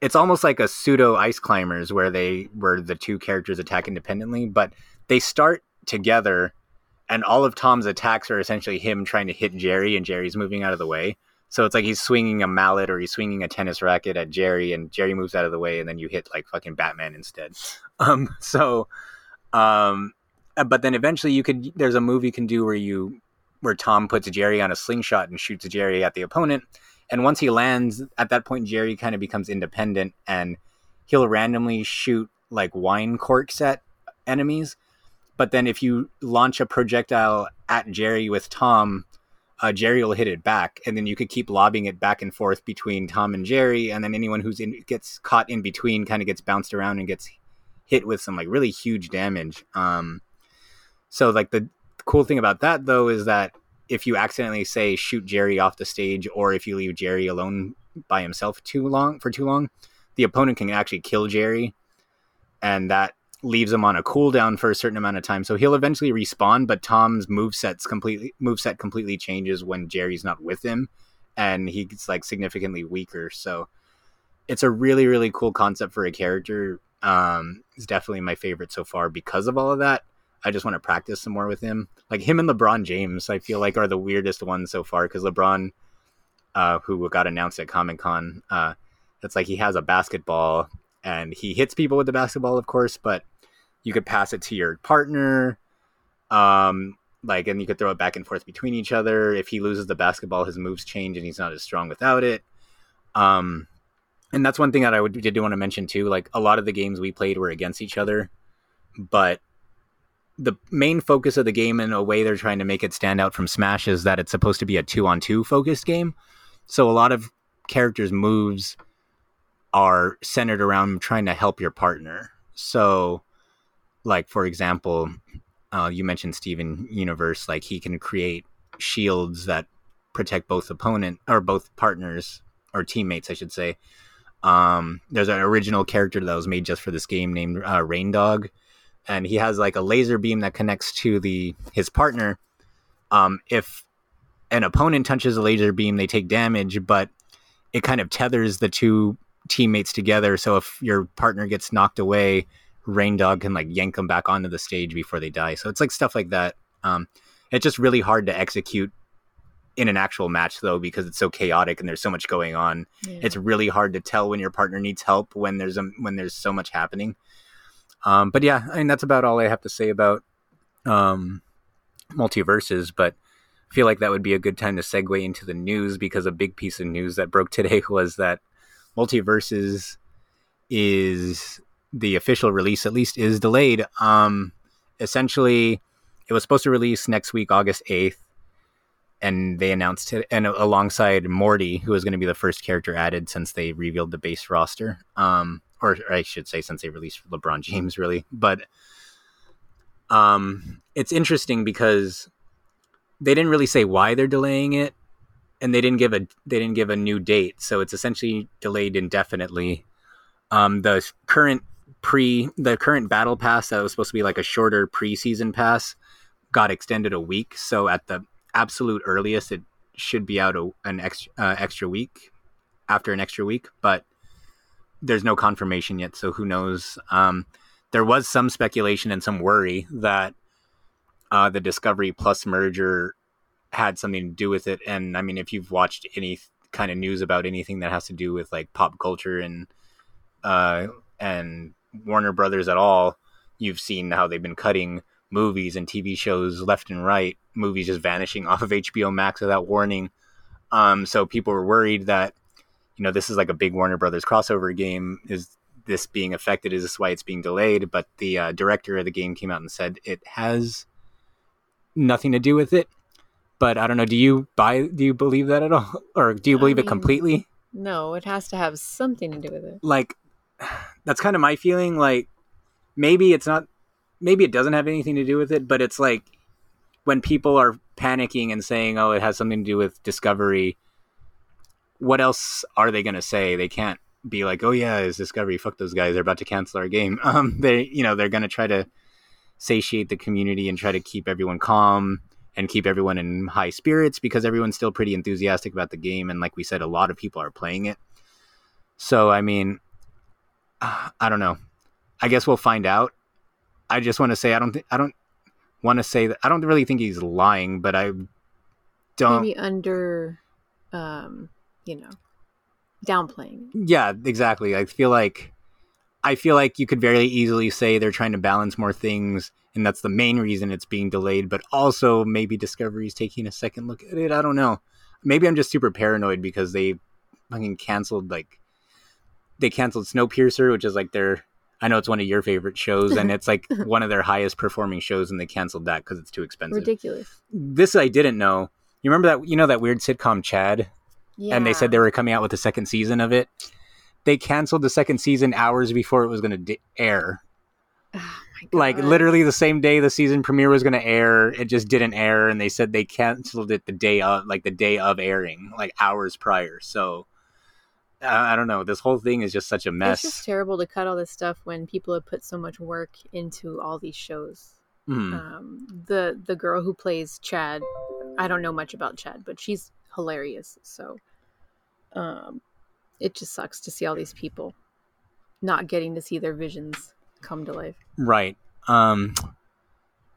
it's almost like a pseudo ice climbers where they where the two characters attack independently, but they start together, and all of Tom's attacks are essentially him trying to hit Jerry, and Jerry's moving out of the way. So it's like he's swinging a mallet or he's swinging a tennis racket at Jerry, and Jerry moves out of the way, and then you hit like fucking Batman instead. Um, so, um, uh, but then eventually you could. There's a move you can do where you where Tom puts Jerry on a slingshot and shoots Jerry at the opponent, and once he lands, at that point Jerry kind of becomes independent, and he'll randomly shoot like wine corks at enemies. But then if you launch a projectile at Jerry with Tom, uh, Jerry will hit it back, and then you could keep lobbing it back and forth between Tom and Jerry, and then anyone who's in gets caught in between kind of gets bounced around and gets hit with some like really huge damage. Um, so like the cool thing about that though is that if you accidentally say shoot Jerry off the stage, or if you leave Jerry alone by himself too long for too long, the opponent can actually kill Jerry, and that leaves him on a cooldown for a certain amount of time. So he'll eventually respawn, but Tom's moveset's completely moveset completely changes when Jerry's not with him and he's like significantly weaker. So it's a really, really cool concept for a character. Um it's definitely my favorite so far because of all of that. I just want to practice some more with him. Like him and LeBron James, I feel like are the weirdest ones so far because LeBron, uh, who got announced at Comic Con, uh, it's like he has a basketball and he hits people with the basketball, of course, but you could pass it to your partner. Um, like, and you could throw it back and forth between each other. If he loses the basketball, his moves change and he's not as strong without it. Um, and that's one thing that I would, did want to mention too. Like, a lot of the games we played were against each other, but the main focus of the game in a way they're trying to make it stand out from Smash is that it's supposed to be a two on two focused game. So a lot of characters' moves are centered around trying to help your partner. So, like for example, uh, you mentioned Steven Universe, like he can create shields that protect both opponent or both partners or teammates, I should say. Um, there's an original character that was made just for this game named uh, Reindog, and he has like a laser beam that connects to the his partner. Um, if an opponent touches a laser beam, they take damage, but it kind of tethers the two teammates together. So if your partner gets knocked away, Reindog can like yank them back onto the stage before they die. So it's like stuff like that. Um, it's just really hard to execute in an actual match though because it's so chaotic and there's so much going on. Yeah. It's really hard to tell when your partner needs help when there's a, when there's so much happening. Um, but yeah, I mean that's about all I have to say about um, MultiVersus. But I feel like that would be a good time to segue into the news because a big piece of news that broke today was that MultiVersus is the official release, at least, is delayed. Um, essentially, it was supposed to release next week, August eighth, and they announced it, and alongside Morty, who is going to be the first character added since they revealed the base roster. Um, or, or I should say, since they released LeBron James, really. But um, it's interesting because they didn't really say why they're delaying it and they didn't give a they didn't give a new date, so it's essentially delayed indefinitely. Um, the current pre the current battle pass that was supposed to be like a shorter preseason pass got extended a week, so at the absolute earliest, it should be out a, an extra uh, extra week after an extra week, but there's no confirmation yet, so who knows? Um, there was some speculation and some worry that uh, the Discovery Plus merger had something to do with it. And I mean, if you've watched any kind of news about anything that has to do with like pop culture and uh, and Warner Brothers at all, you've seen how they've been cutting movies and TV shows left and right, movies just vanishing off of HBO Max without warning. Um, so people were worried that you know this is like a big Warner Brothers crossover game. Is this being affected? Is this why it's being delayed? But the uh, director of the game came out and said it has nothing to do with it but I don't know. Do you buy? Do you believe that at all, or do you believe I mean, it completely? No, it has to have something to do with it. Like, that's kind of my feeling. Like, maybe it's not. Maybe it doesn't have anything to do with it, but it's like when people are panicking and saying, "Oh, it has something to do with Discovery." What else are they going to say? They can't be like, "Oh yeah, it's Discovery. Fuck those guys. They're about to cancel our game." Um, they, you know, they're going to try to satiate the community and try to keep everyone calm and keep everyone in high spirits because everyone's still pretty enthusiastic about the game and like we said a lot of people are playing it so i mean i don't know i guess we'll find out i just want to say i don't think i don't want to say that i don't really think he's lying but i don't maybe under um, you know, downplaying. Yeah, exactly. I feel like I feel like you could very easily say they're trying to balance more things and that's the main reason it's being delayed, but also maybe Discovery's taking a second look at it. I don't know. Maybe I'm just super paranoid because they fucking canceled like they canceled Snowpiercer, which is like their I know it's one of your favorite shows and it's like one of their highest performing shows and they canceled that cuz it's too expensive. Ridiculous. This I didn't know. You remember that you know that weird sitcom Chad? Yeah. and they said they were coming out with the second season of it. They canceled the second season hours before it was going to d- air. Ah, Like literally the same day the season premiere was going to air, it just didn't air, and they said they canceled it the day of, like the day of airing, like hours prior. So uh, I don't know. This whole thing is just such a mess. It's just terrible to cut all this stuff when people have put so much work into all these shows. Mhm. Um, the the girl who plays Chad, I don't know much about Chad, but she's hilarious. So, um, it just sucks to see all these people not getting to see their visions come to life. Right. Um,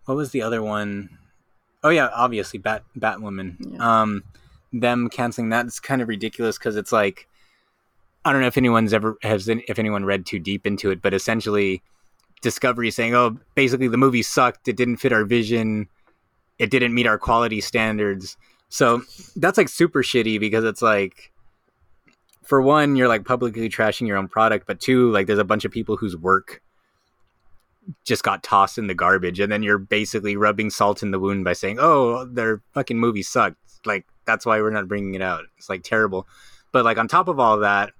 what was the other one? Oh yeah, obviously Bat Batwoman. Yeah. Um, them canceling that is kind of ridiculous because it's like I don't know if anyone's ever has if anyone read too deep into it, but essentially Discovery saying, "Oh, basically the movie sucked. It didn't fit our vision. It didn't meet our quality standards." So that's like super shitty because it's like for one, you're like publicly trashing your own product, but two, like there's a bunch of people whose work just got tossed in the garbage, and then you're basically rubbing salt in the wound by saying, "Oh, their fucking movie sucked." Like that's why we're not bringing it out. It's like terrible. But like on top of all that,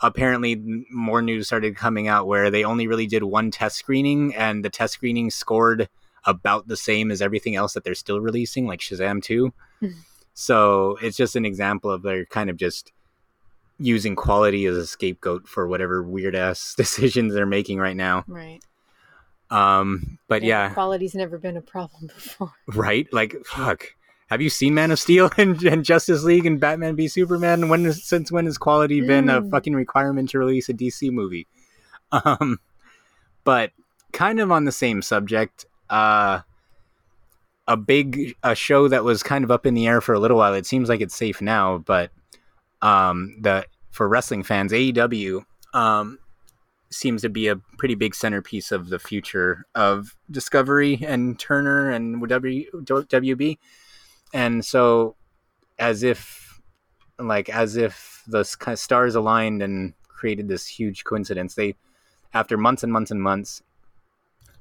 apparently more news started coming out where they only really did one test screening, and the test screening scored about the same as everything else that they're still releasing, like Shazam two. Mhm. so it's just an example of they're kind of just using quality as a scapegoat for whatever weird ass decisions they're making right now. Right. Um, but yeah, quality's never been a problem before. right? Like, fuck. Have you seen Man of Steel and, and Justice League and Batman v Superman? When is, since when has quality been a Mm. fucking requirement to release a DC movie? Um, but kind of on the same subject, uh, a big a show that was kind of up in the air for a little while. It seems like it's safe now, but um, the for wrestling fans, AEW um, seems to be a pretty big centerpiece of the future of Discovery and Turner and W WB, and so as if like as if the stars aligned and created this huge coincidence. They after months and months and months,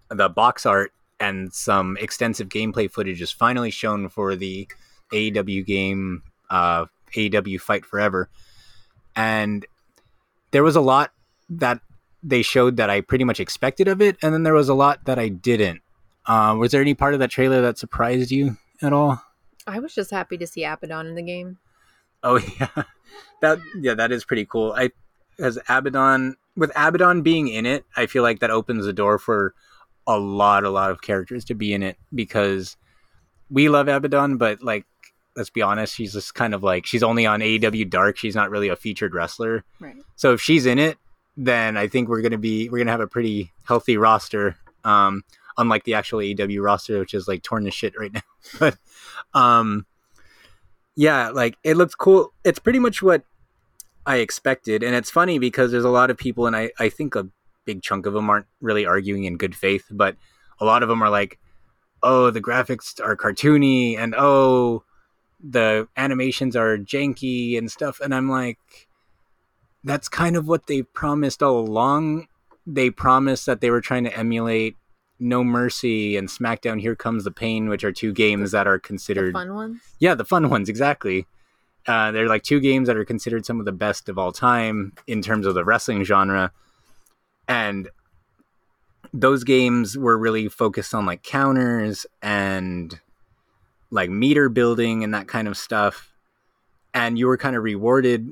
the box art and some extensive gameplay footage is finally shown for the AEW game, uh, AEW Fight Forever, and there was a lot that they showed that I pretty much expected of it, and then there was a lot that I didn't. Uh, was there any part of that trailer that surprised you at all? I was just happy to see Abaddon in the game. Oh yeah, that yeah that is pretty cool. I as Abaddon with Abaddon being in it, I feel like that opens the door for a lot, a lot of characters to be in it because we love Abaddon, but like let's be honest, she's just kind of like she's only on AEW Dark. She's not really a featured wrestler. Right. So if she's in it, then I think we're gonna be we're gonna have a pretty healthy roster. Um, unlike the actual AEW roster, which is like torn to shit right now. but um, yeah, like it looks cool. It's pretty much what I expected, and it's funny because there's a lot of people, and I I think a big chunk of them aren't really arguing in good faith, but a lot of them are like, oh, the graphics are cartoony, and oh, the animations are janky and stuff, and I'm like that's kind of what they promised all along. They promised that they were trying to emulate No Mercy and SmackDown Here Comes the Pain, which are two games that are The considered fun ones. yeah, the fun ones, exactly. Uh, they're like two games that are considered some of the best of all time in terms of the wrestling genre. And those games were really focused on like counters and like meter building and that kind of stuff. And you were kind of rewarded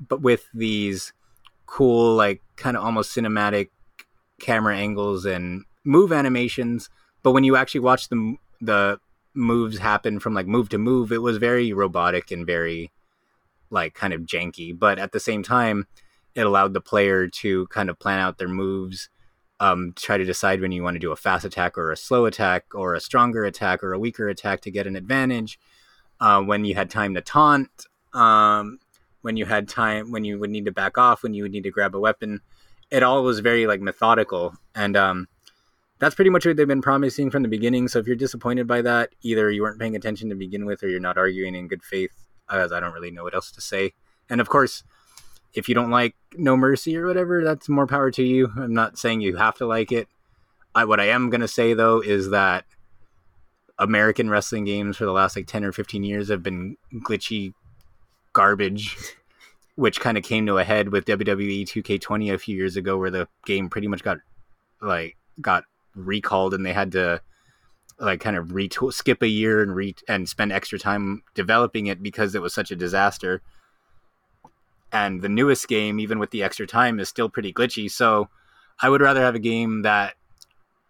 but with these cool, like kind of almost cinematic camera angles and move animations. But when you actually watch the the moves happen from like move to move, it was very robotic and very like kind of janky. But at the same time, it allowed the player to kind of plan out their moves, um, try to decide when you want to do a fast attack or a slow attack or a stronger attack or a weaker attack to get an advantage. Uh, when you had time to taunt, um, when you had time, when you would need to back off, when you would need to grab a weapon. It all was very like methodical, and um, that's pretty much what they've been promising from the beginning. So if you're disappointed by that, either you weren't paying attention to begin with, or you're not arguing in good faith, as I don't really know what else to say. And of course, if you don't like No Mercy or whatever, that's more power to you. I'm not saying you have to like it. I, what I am gonna say though is that American wrestling games for the last like 10 or 15 years have been glitchy garbage, which kind of came to a head with WWE 2K20 a few years ago, where the game pretty much got like got recalled and they had to like kind of retool, skip a year and re and spend extra time developing it because it was such a disaster. And the newest game, even with the extra time, is still pretty glitchy. So I would rather have a game that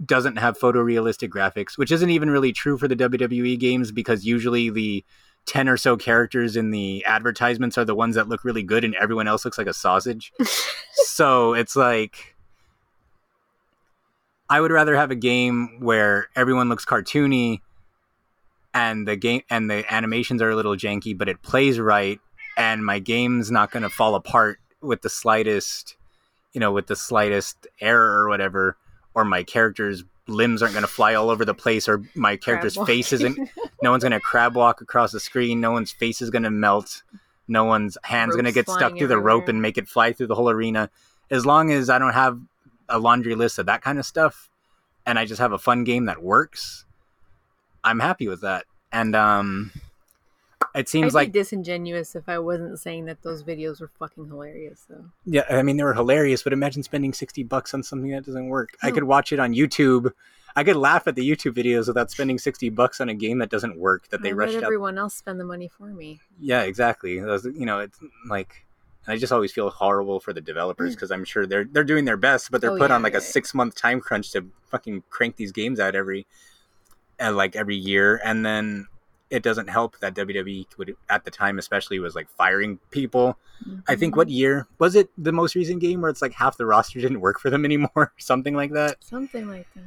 doesn't have photorealistic graphics, which isn't even really true for the WWE games because usually the 10 or so characters in the advertisements are the ones that look really good and everyone else looks like a sausage. so it's like I would rather have a game where everyone looks cartoony and the game and the animations are a little janky but it plays right and my game's not going to fall apart with the slightest you know with the slightest error or whatever or my character's limbs aren't going to fly all over the place or my character's face isn't no one's going to crab walk across the screen no one's face is going to melt no one's hands going to get stuck through the rope and make it fly through the whole arena. As long as i don't have a laundry list of that kind of stuff and i just have a fun game that works i'm happy with that. And um it I'd seems be like disingenuous if I wasn't saying that those videos were fucking hilarious. Though. Yeah, I mean they were hilarious, but imagine spending sixty bucks on something that doesn't work. I could watch it on YouTube. I could laugh at the YouTube videos without spending sixty bucks on a game that doesn't work that they I'll rushed let out. everyone else spend the money for me. Yeah, exactly. Those- you know, it's like, and I just always feel horrible for the developers because I'm sure they're they're doing their best, but they're Oh, put yeah, on like a six month time crunch to fucking crank these games out every, uh, like every year, and then it doesn't help that WWE would at the time especially was like firing people. I think Mhm. what year was it? The most recent game where it's like half the roster didn't work for them anymore, something like that. something like that.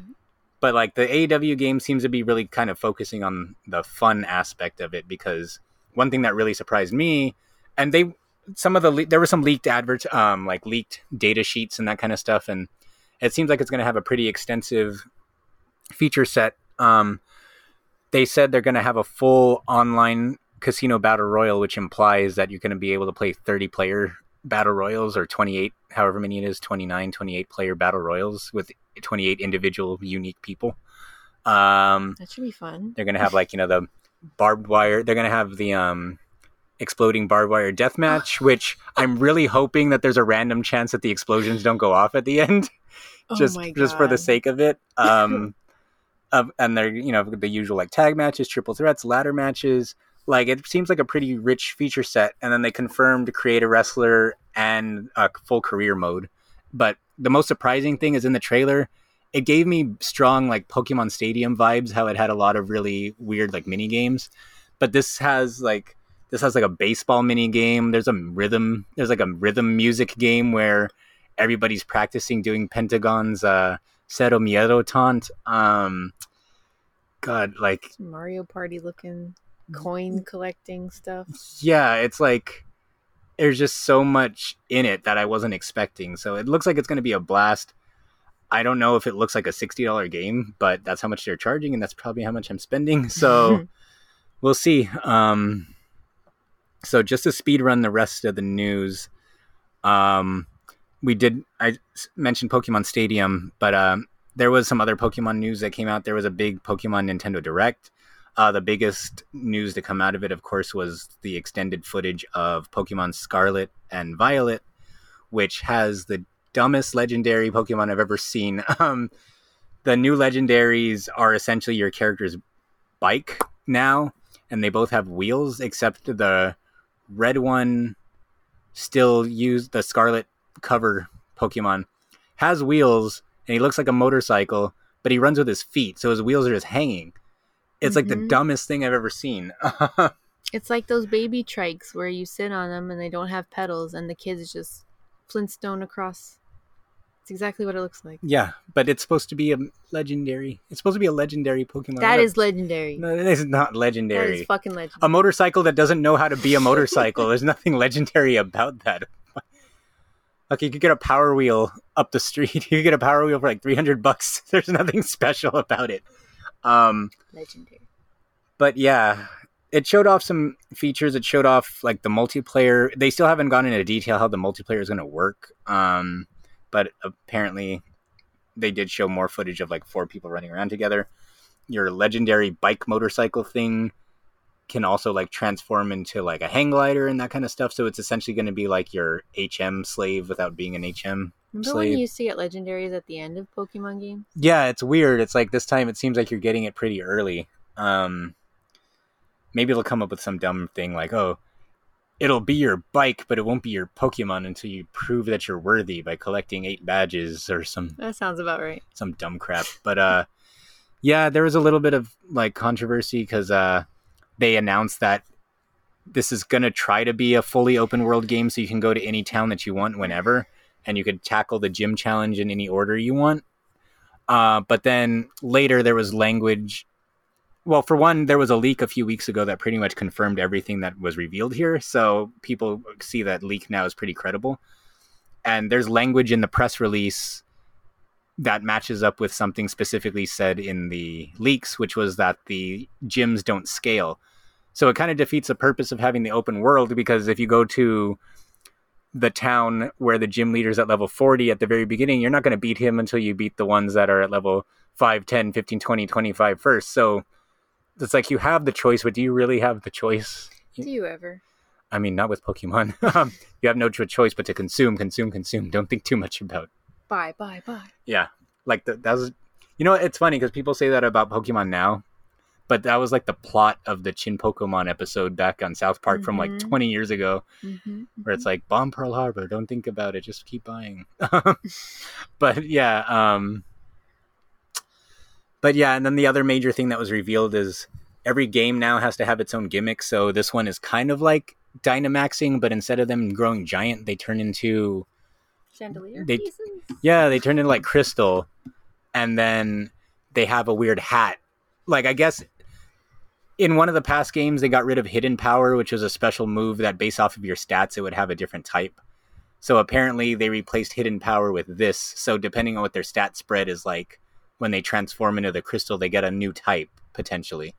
But like the AEW game seems to be really kind of focusing on the fun aspect of it because one thing that really surprised me, and they some of the le- there were some leaked adverts, um, like leaked data sheets and that kind of stuff, and it seems like it's going to have a pretty extensive feature set. Um, they said they're going to have a full online casino battle royal, which implies that you're going to be able to play 30 player battle royals or 28, however many it is, 29, 28 player battle royals with 28 individual unique people. Um, That should be fun. they're going to have like, you know, the barbed wire. They're going to have the um, exploding barbed wire death match, which I'm really hoping that there's a random chance that the explosions don't go off at the end just oh just for the sake of it. Um, of, and they're you know the usual like tag matches, triple threats, ladder matches. Like it seems like a pretty rich feature set. And then they confirmed create a wrestler and a full career mode. But the most surprising thing is in the trailer, it gave me strong like Pokemon Stadium vibes. How it had a lot of really weird like mini games, but this has like this has like a baseball mini game. There's a rhythm. There's like a rhythm music game where everybody's practicing doing Pentagon's uh, Cero Miedo taunt. Um, God, like Mario Party looking Mm-hmm. coin collecting stuff. yeah, it's like there's just so much in it that I wasn't expecting. So it looks like it's going to be a blast. I don't know if it looks like a sixty dollar game, but that's how much they're charging, and that's probably how much I'm spending. So we'll see. Um, so just to speed run the rest of the news, um, we did. I mentioned Pokemon Stadium, but um, there was some other Pokemon news that came out. There was a big Pokemon Nintendo Direct. Uh, the biggest news to come out of it, of course, was the extended footage of Pokemon Scarlet and Violet, which has the dumbest legendary Pokemon I've ever seen. Um, the new legendaries are essentially your character's bike now, and they both have wheels, except the red one still use the Scarlet cover Pokemon has wheels, and he looks like a motorcycle, but he runs with his feet, so his wheels are just hanging. It's like the Mhm. dumbest thing I've ever seen. It's like those baby trikes where you sit on them and they don't have pedals and the kids just flintstone across It's exactly what it looks like. Yeah, but it's supposed to be a legendary. It's supposed to be a legendary Pokemon. That is legendary. no, it is not legendary. is fucking legendary. a motorcycle that doesn't know how to be a motorcycle. There's nothing legendary about that. Like you could get a power wheel up the street. You could get a power wheel for like 300 bucks. There's nothing special about it. Um, legendary. but yeah, it showed off some features. It showed off like the multiplayer. They still haven't gone into detail how the multiplayer is going to work. Um, but apparently, they did show more footage of like four people running around together. Your legendary bike motorcycle thing can also like transform into like a hang glider and that kind of stuff. So it's essentially going to be like your HM slave without being an HM. Remember when you used to get legendaries at the end of Pokemon games? Yeah, it's weird. It's like this time it seems like you're getting it pretty early. Um maybe it'll come up with some dumb thing like, "Oh, it'll be your bike, but it won't be your Pokemon until you prove that you're worthy by collecting 8 badges or some That sounds about right. some dumb crap." But uh yeah, there was a little bit of like controversy cuz uh they announced that this is going to try to be a fully open world game so you can go to any town that you want whenever and you could tackle the gym challenge in any order you want. Uh, but then later there was language. Well, for one, there was a leak a few weeks ago that pretty much confirmed everything that was revealed here. So people see that leak now is pretty credible. And there's language in the press release that matches up with something specifically said in the leaks, which was that the gyms don't scale. So it kind of defeats the purpose of having the open world because if you go to the town where the gym leader's at level 40 at the very beginning, you're not going to beat him until you beat the ones that are at level 5, 10, 15, 20, 25 first. So it's like you have the choice, but do you really have the choice? Do you ever? I mean, not with Pokemon. Um, you have no choice but to consume, consume, consume. Don't think too much about. Bye, bye, bye. Yeah, like the, that was. You know, it's funny because people say that about Pokemon now, but that was like the plot of the Chinpokomon episode back on South Park from like Mhm. 20 years ago Mm-hmm. where it's like bomb Pearl Harbor. Don't think about it. Just keep buying. but yeah, um, but yeah, and then the other major thing that was revealed is every game now has to have its own gimmick. So this one is kind of like Dynamaxing, but instead of them growing giant, they turn into chandelier They- pieces. yeah, they turn into like crystal, and then they have a weird hat. Like I guess in one of the past games, they got rid of hidden power, which was a special move that, based off of your stats, it would have a different type. So apparently, they replaced hidden power with this. So depending on what their stat spread is like, when they transform into the crystal, they get a new type potentially,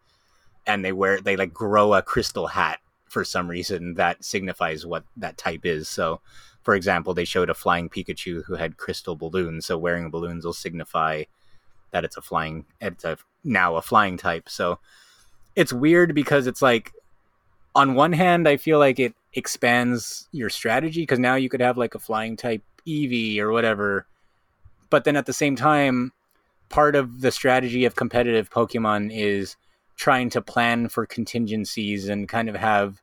and they wear they like grow a crystal hat for some reason that signifies what that type is. So for example, they showed a flying Pikachu who had crystal balloons. So wearing balloons will signify that it's a flying, it's a now a flying type. So it's weird because it's like, on one hand, I feel like it expands your strategy because now you could have like a flying type Eevee or whatever. But then at the same time, part of the strategy of competitive Pokemon is trying to plan for contingencies and kind of have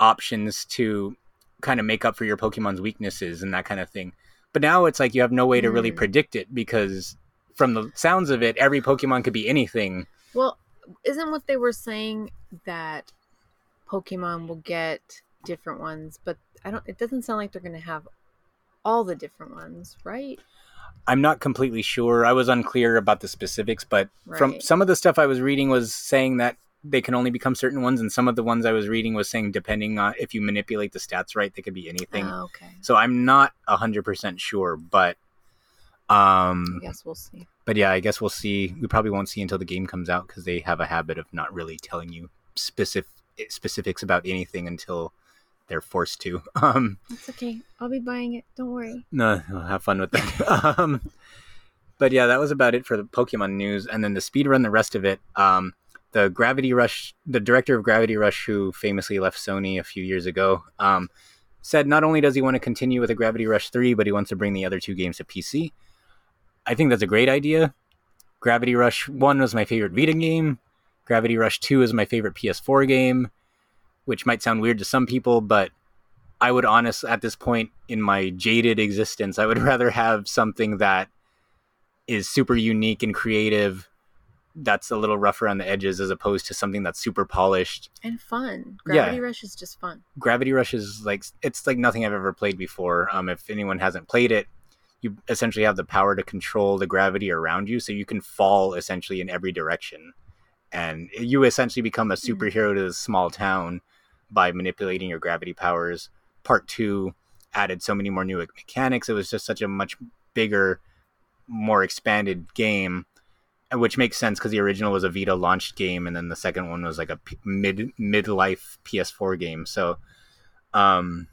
options to kind of make up for your Pokemon's weaknesses and that kind of thing. But now it's like you have no way to really Mm. predict it because from the sounds of it, every Pokemon could be anything. Well, isn't what they were saying that Pokemon will get different ones, but I don't. It doesn't sound like they're going to have all the different ones, right? I'm not completely sure. I was unclear about the specifics, but from some of the stuff I was reading was saying that they can only become certain ones, and some of the ones I was reading was saying depending on if you manipulate the stats right, they could be anything. Oh, okay. So I'm not hundred percent sure, but um, I guess we'll see. But yeah, I guess we'll see. We probably won't see until the game comes out because they have a habit of not really telling you specific specifics about anything until they're forced to. Um, That's okay. I'll be buying it. Don't worry. no, I'll have fun with that. um, but yeah, that was about it for the Pokemon news, and then the speed run. The rest of it, um, the Gravity Rush, the director of Gravity Rush, who famously left Sony a few years ago, um, said not only does he want to continue with a Gravity Rush three, but he wants to bring the other two games to PC. I think that's a great idea. Gravity Rush 1 was my favorite Vita game. Gravity Rush 2 is my favorite PS4 game, which might sound weird to some people, but I would honestly, at this point in my jaded existence, I would rather have something that is super unique and creative, that's a little rougher on the edges, as opposed to something that's super polished. And fun. Yeah. Gravity Rush is just fun. Gravity Rush is like it's like nothing I've ever played before. Um, if anyone hasn't played it, you essentially have the power to control the gravity around you, so you can fall essentially in every direction, and you essentially become a superhero to this small town by manipulating your gravity powers. Part two added so many more new mechanics. It was just such a much bigger, more expanded game, which makes sense because the original was a Vita launched game, and then the second one was like a p- mid midlife PS4 game. So, um,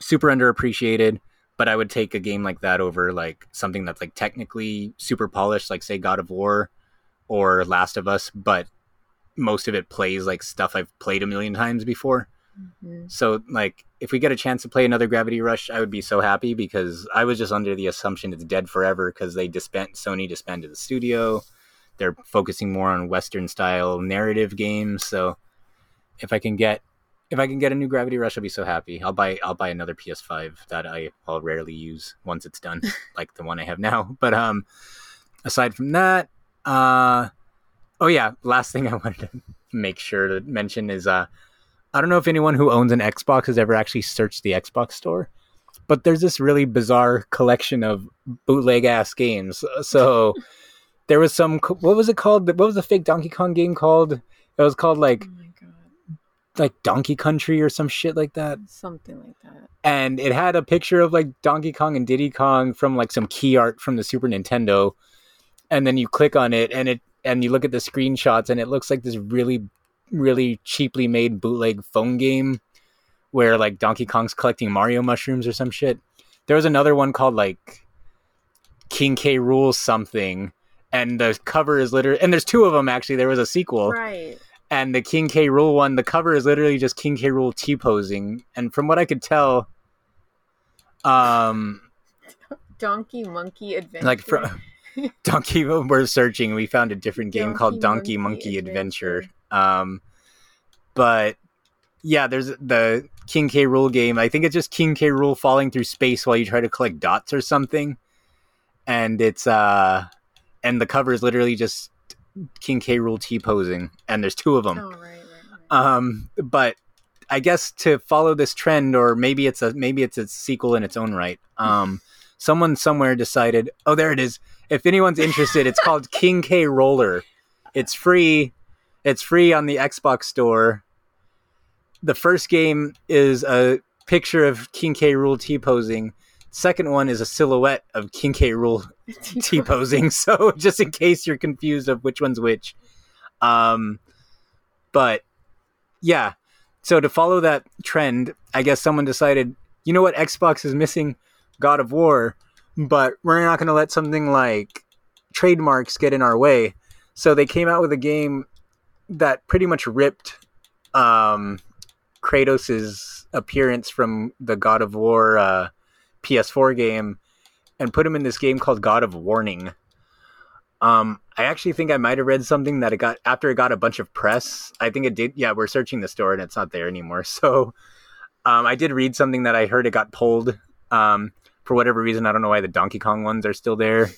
super underappreciated. But I would take a game like that over like something that's like technically super polished, like say God of War or Last of Us, but most of it plays like stuff I've played a million times before. Mhm. So like if we get a chance to play another Gravity Rush, I would be so happy because I was just under the assumption it's dead forever because they disband Sony disbanded the studio. They're focusing more on Western style narrative games. So if I can get if I can get a new Gravity Rush, I'll be so happy. I'll buy I'll buy another PS5 that I I'll rarely use once it's done, like the one I have now. But um, aside from that, uh, oh yeah, last thing I wanted to make sure to mention is uh, I don't know if anyone who owns an Xbox has ever actually searched the Xbox store, but there's this really bizarre collection of bootleg ass games. So there was some what was it called? What was the fake Donkey Kong game called? It was called like god. Like Donkey Country or some shit like that. Something like that. And it had a picture of like Donkey Kong and Diddy Kong from like some key art from the Super Nintendo. And then you click on it and it and you look at the screenshots and it looks like this really really cheaply made bootleg phone game where like Donkey Kong's collecting Mario mushrooms or some shit. There was another one called like King K rules something and the cover is literally and there's two of them actually. There was a sequel Right. And the King K. Rool one, the cover is literally just King K. Rool T posing, and from what I could tell, um, Donkey Monkey Adventure. like from Donkey, we're searching, we found a different game called Donkey Donkey Monkey, Monkey Adventure. Adventure. Um, but yeah, there's the King K. Rool game. I think it's just King K. Rool falling through space while you try to collect dots or something, and it's uh, and the cover is literally just King K. Rool T posing, and there's two of them. Oh right, right, right. um but i guess to follow this trend or maybe it's a maybe it's a sequel in its own right um someone somewhere decided oh there it is. If anyone's interested it's called king k roller. It's free. It's free on the xbox store. The first game is a picture of King K. Rool t posing second one is a silhouette of King K. Rool T posing. So just in case you're confused of which one's which, um, but yeah. So to follow that trend, I guess someone decided, you know what, Xbox is missing God of War, but we're not going to let something like trademarks get in our way. So they came out with a game that pretty much ripped um, Kratos' appearance from the God of War uh, PS4 game and put him in this game called God of Warning. Um, I actually think I might have read something that it got after it got a bunch of press. I think it did. Yeah, we're searching the store and it's not there anymore. So um, I did read something that I heard it got pulled um, for whatever reason. I don't know why the Donkey Kong ones are still there.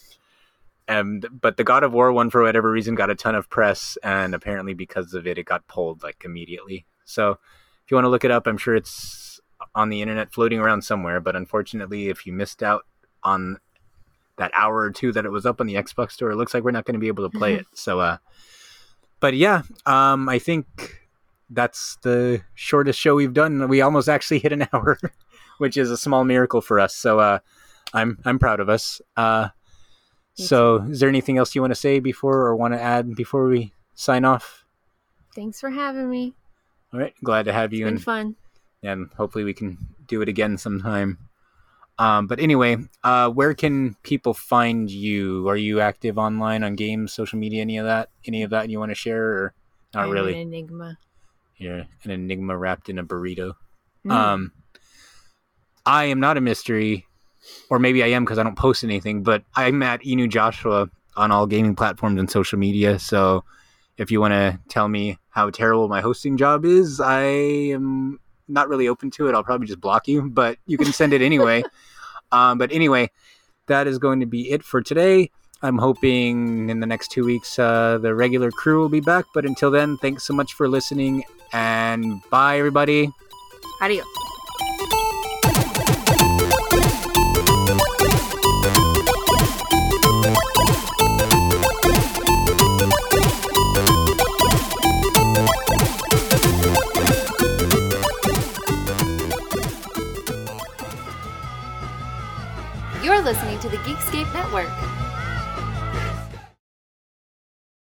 And but the God of War one for whatever reason got a ton of press, and apparently because of it, it got pulled like immediately. So if you want to look it up, I'm sure it's on the internet floating around somewhere. But unfortunately, if you missed out on that hour or two that it was up on the Xbox store, it looks like we're not going to be able to play it. So, uh, but yeah, um, I think that's the shortest show we've done. We almost actually hit an hour, which is a small miracle for us. So, uh, I'm I'm proud of us. Uh, so, is there anything else you want to say before or want to add before we sign off? Thanks for having me. All right, glad to have you, Been and fun. And hopefully we can do it again sometime. Um, but anyway, uh, where can people find you? Are you active online on games, social media, any of that? Any of that you want to share, or not I'm really? An enigma. You're an enigma wrapped in a burrito. Mm. Um, I am not a mystery, or maybe I am because I don't post anything. But I'm at Inu Joshua on all gaming platforms and social media. So if you want to tell me how terrible my hosting job is, I am not really open to it. I'll probably just block you, but you can send it anyway. um, but anyway, that is going to be it for today. I'm hoping in the next two weeks uh, the regular crew will be back. But until then, thanks so much for listening and bye, everybody. Adios. Network.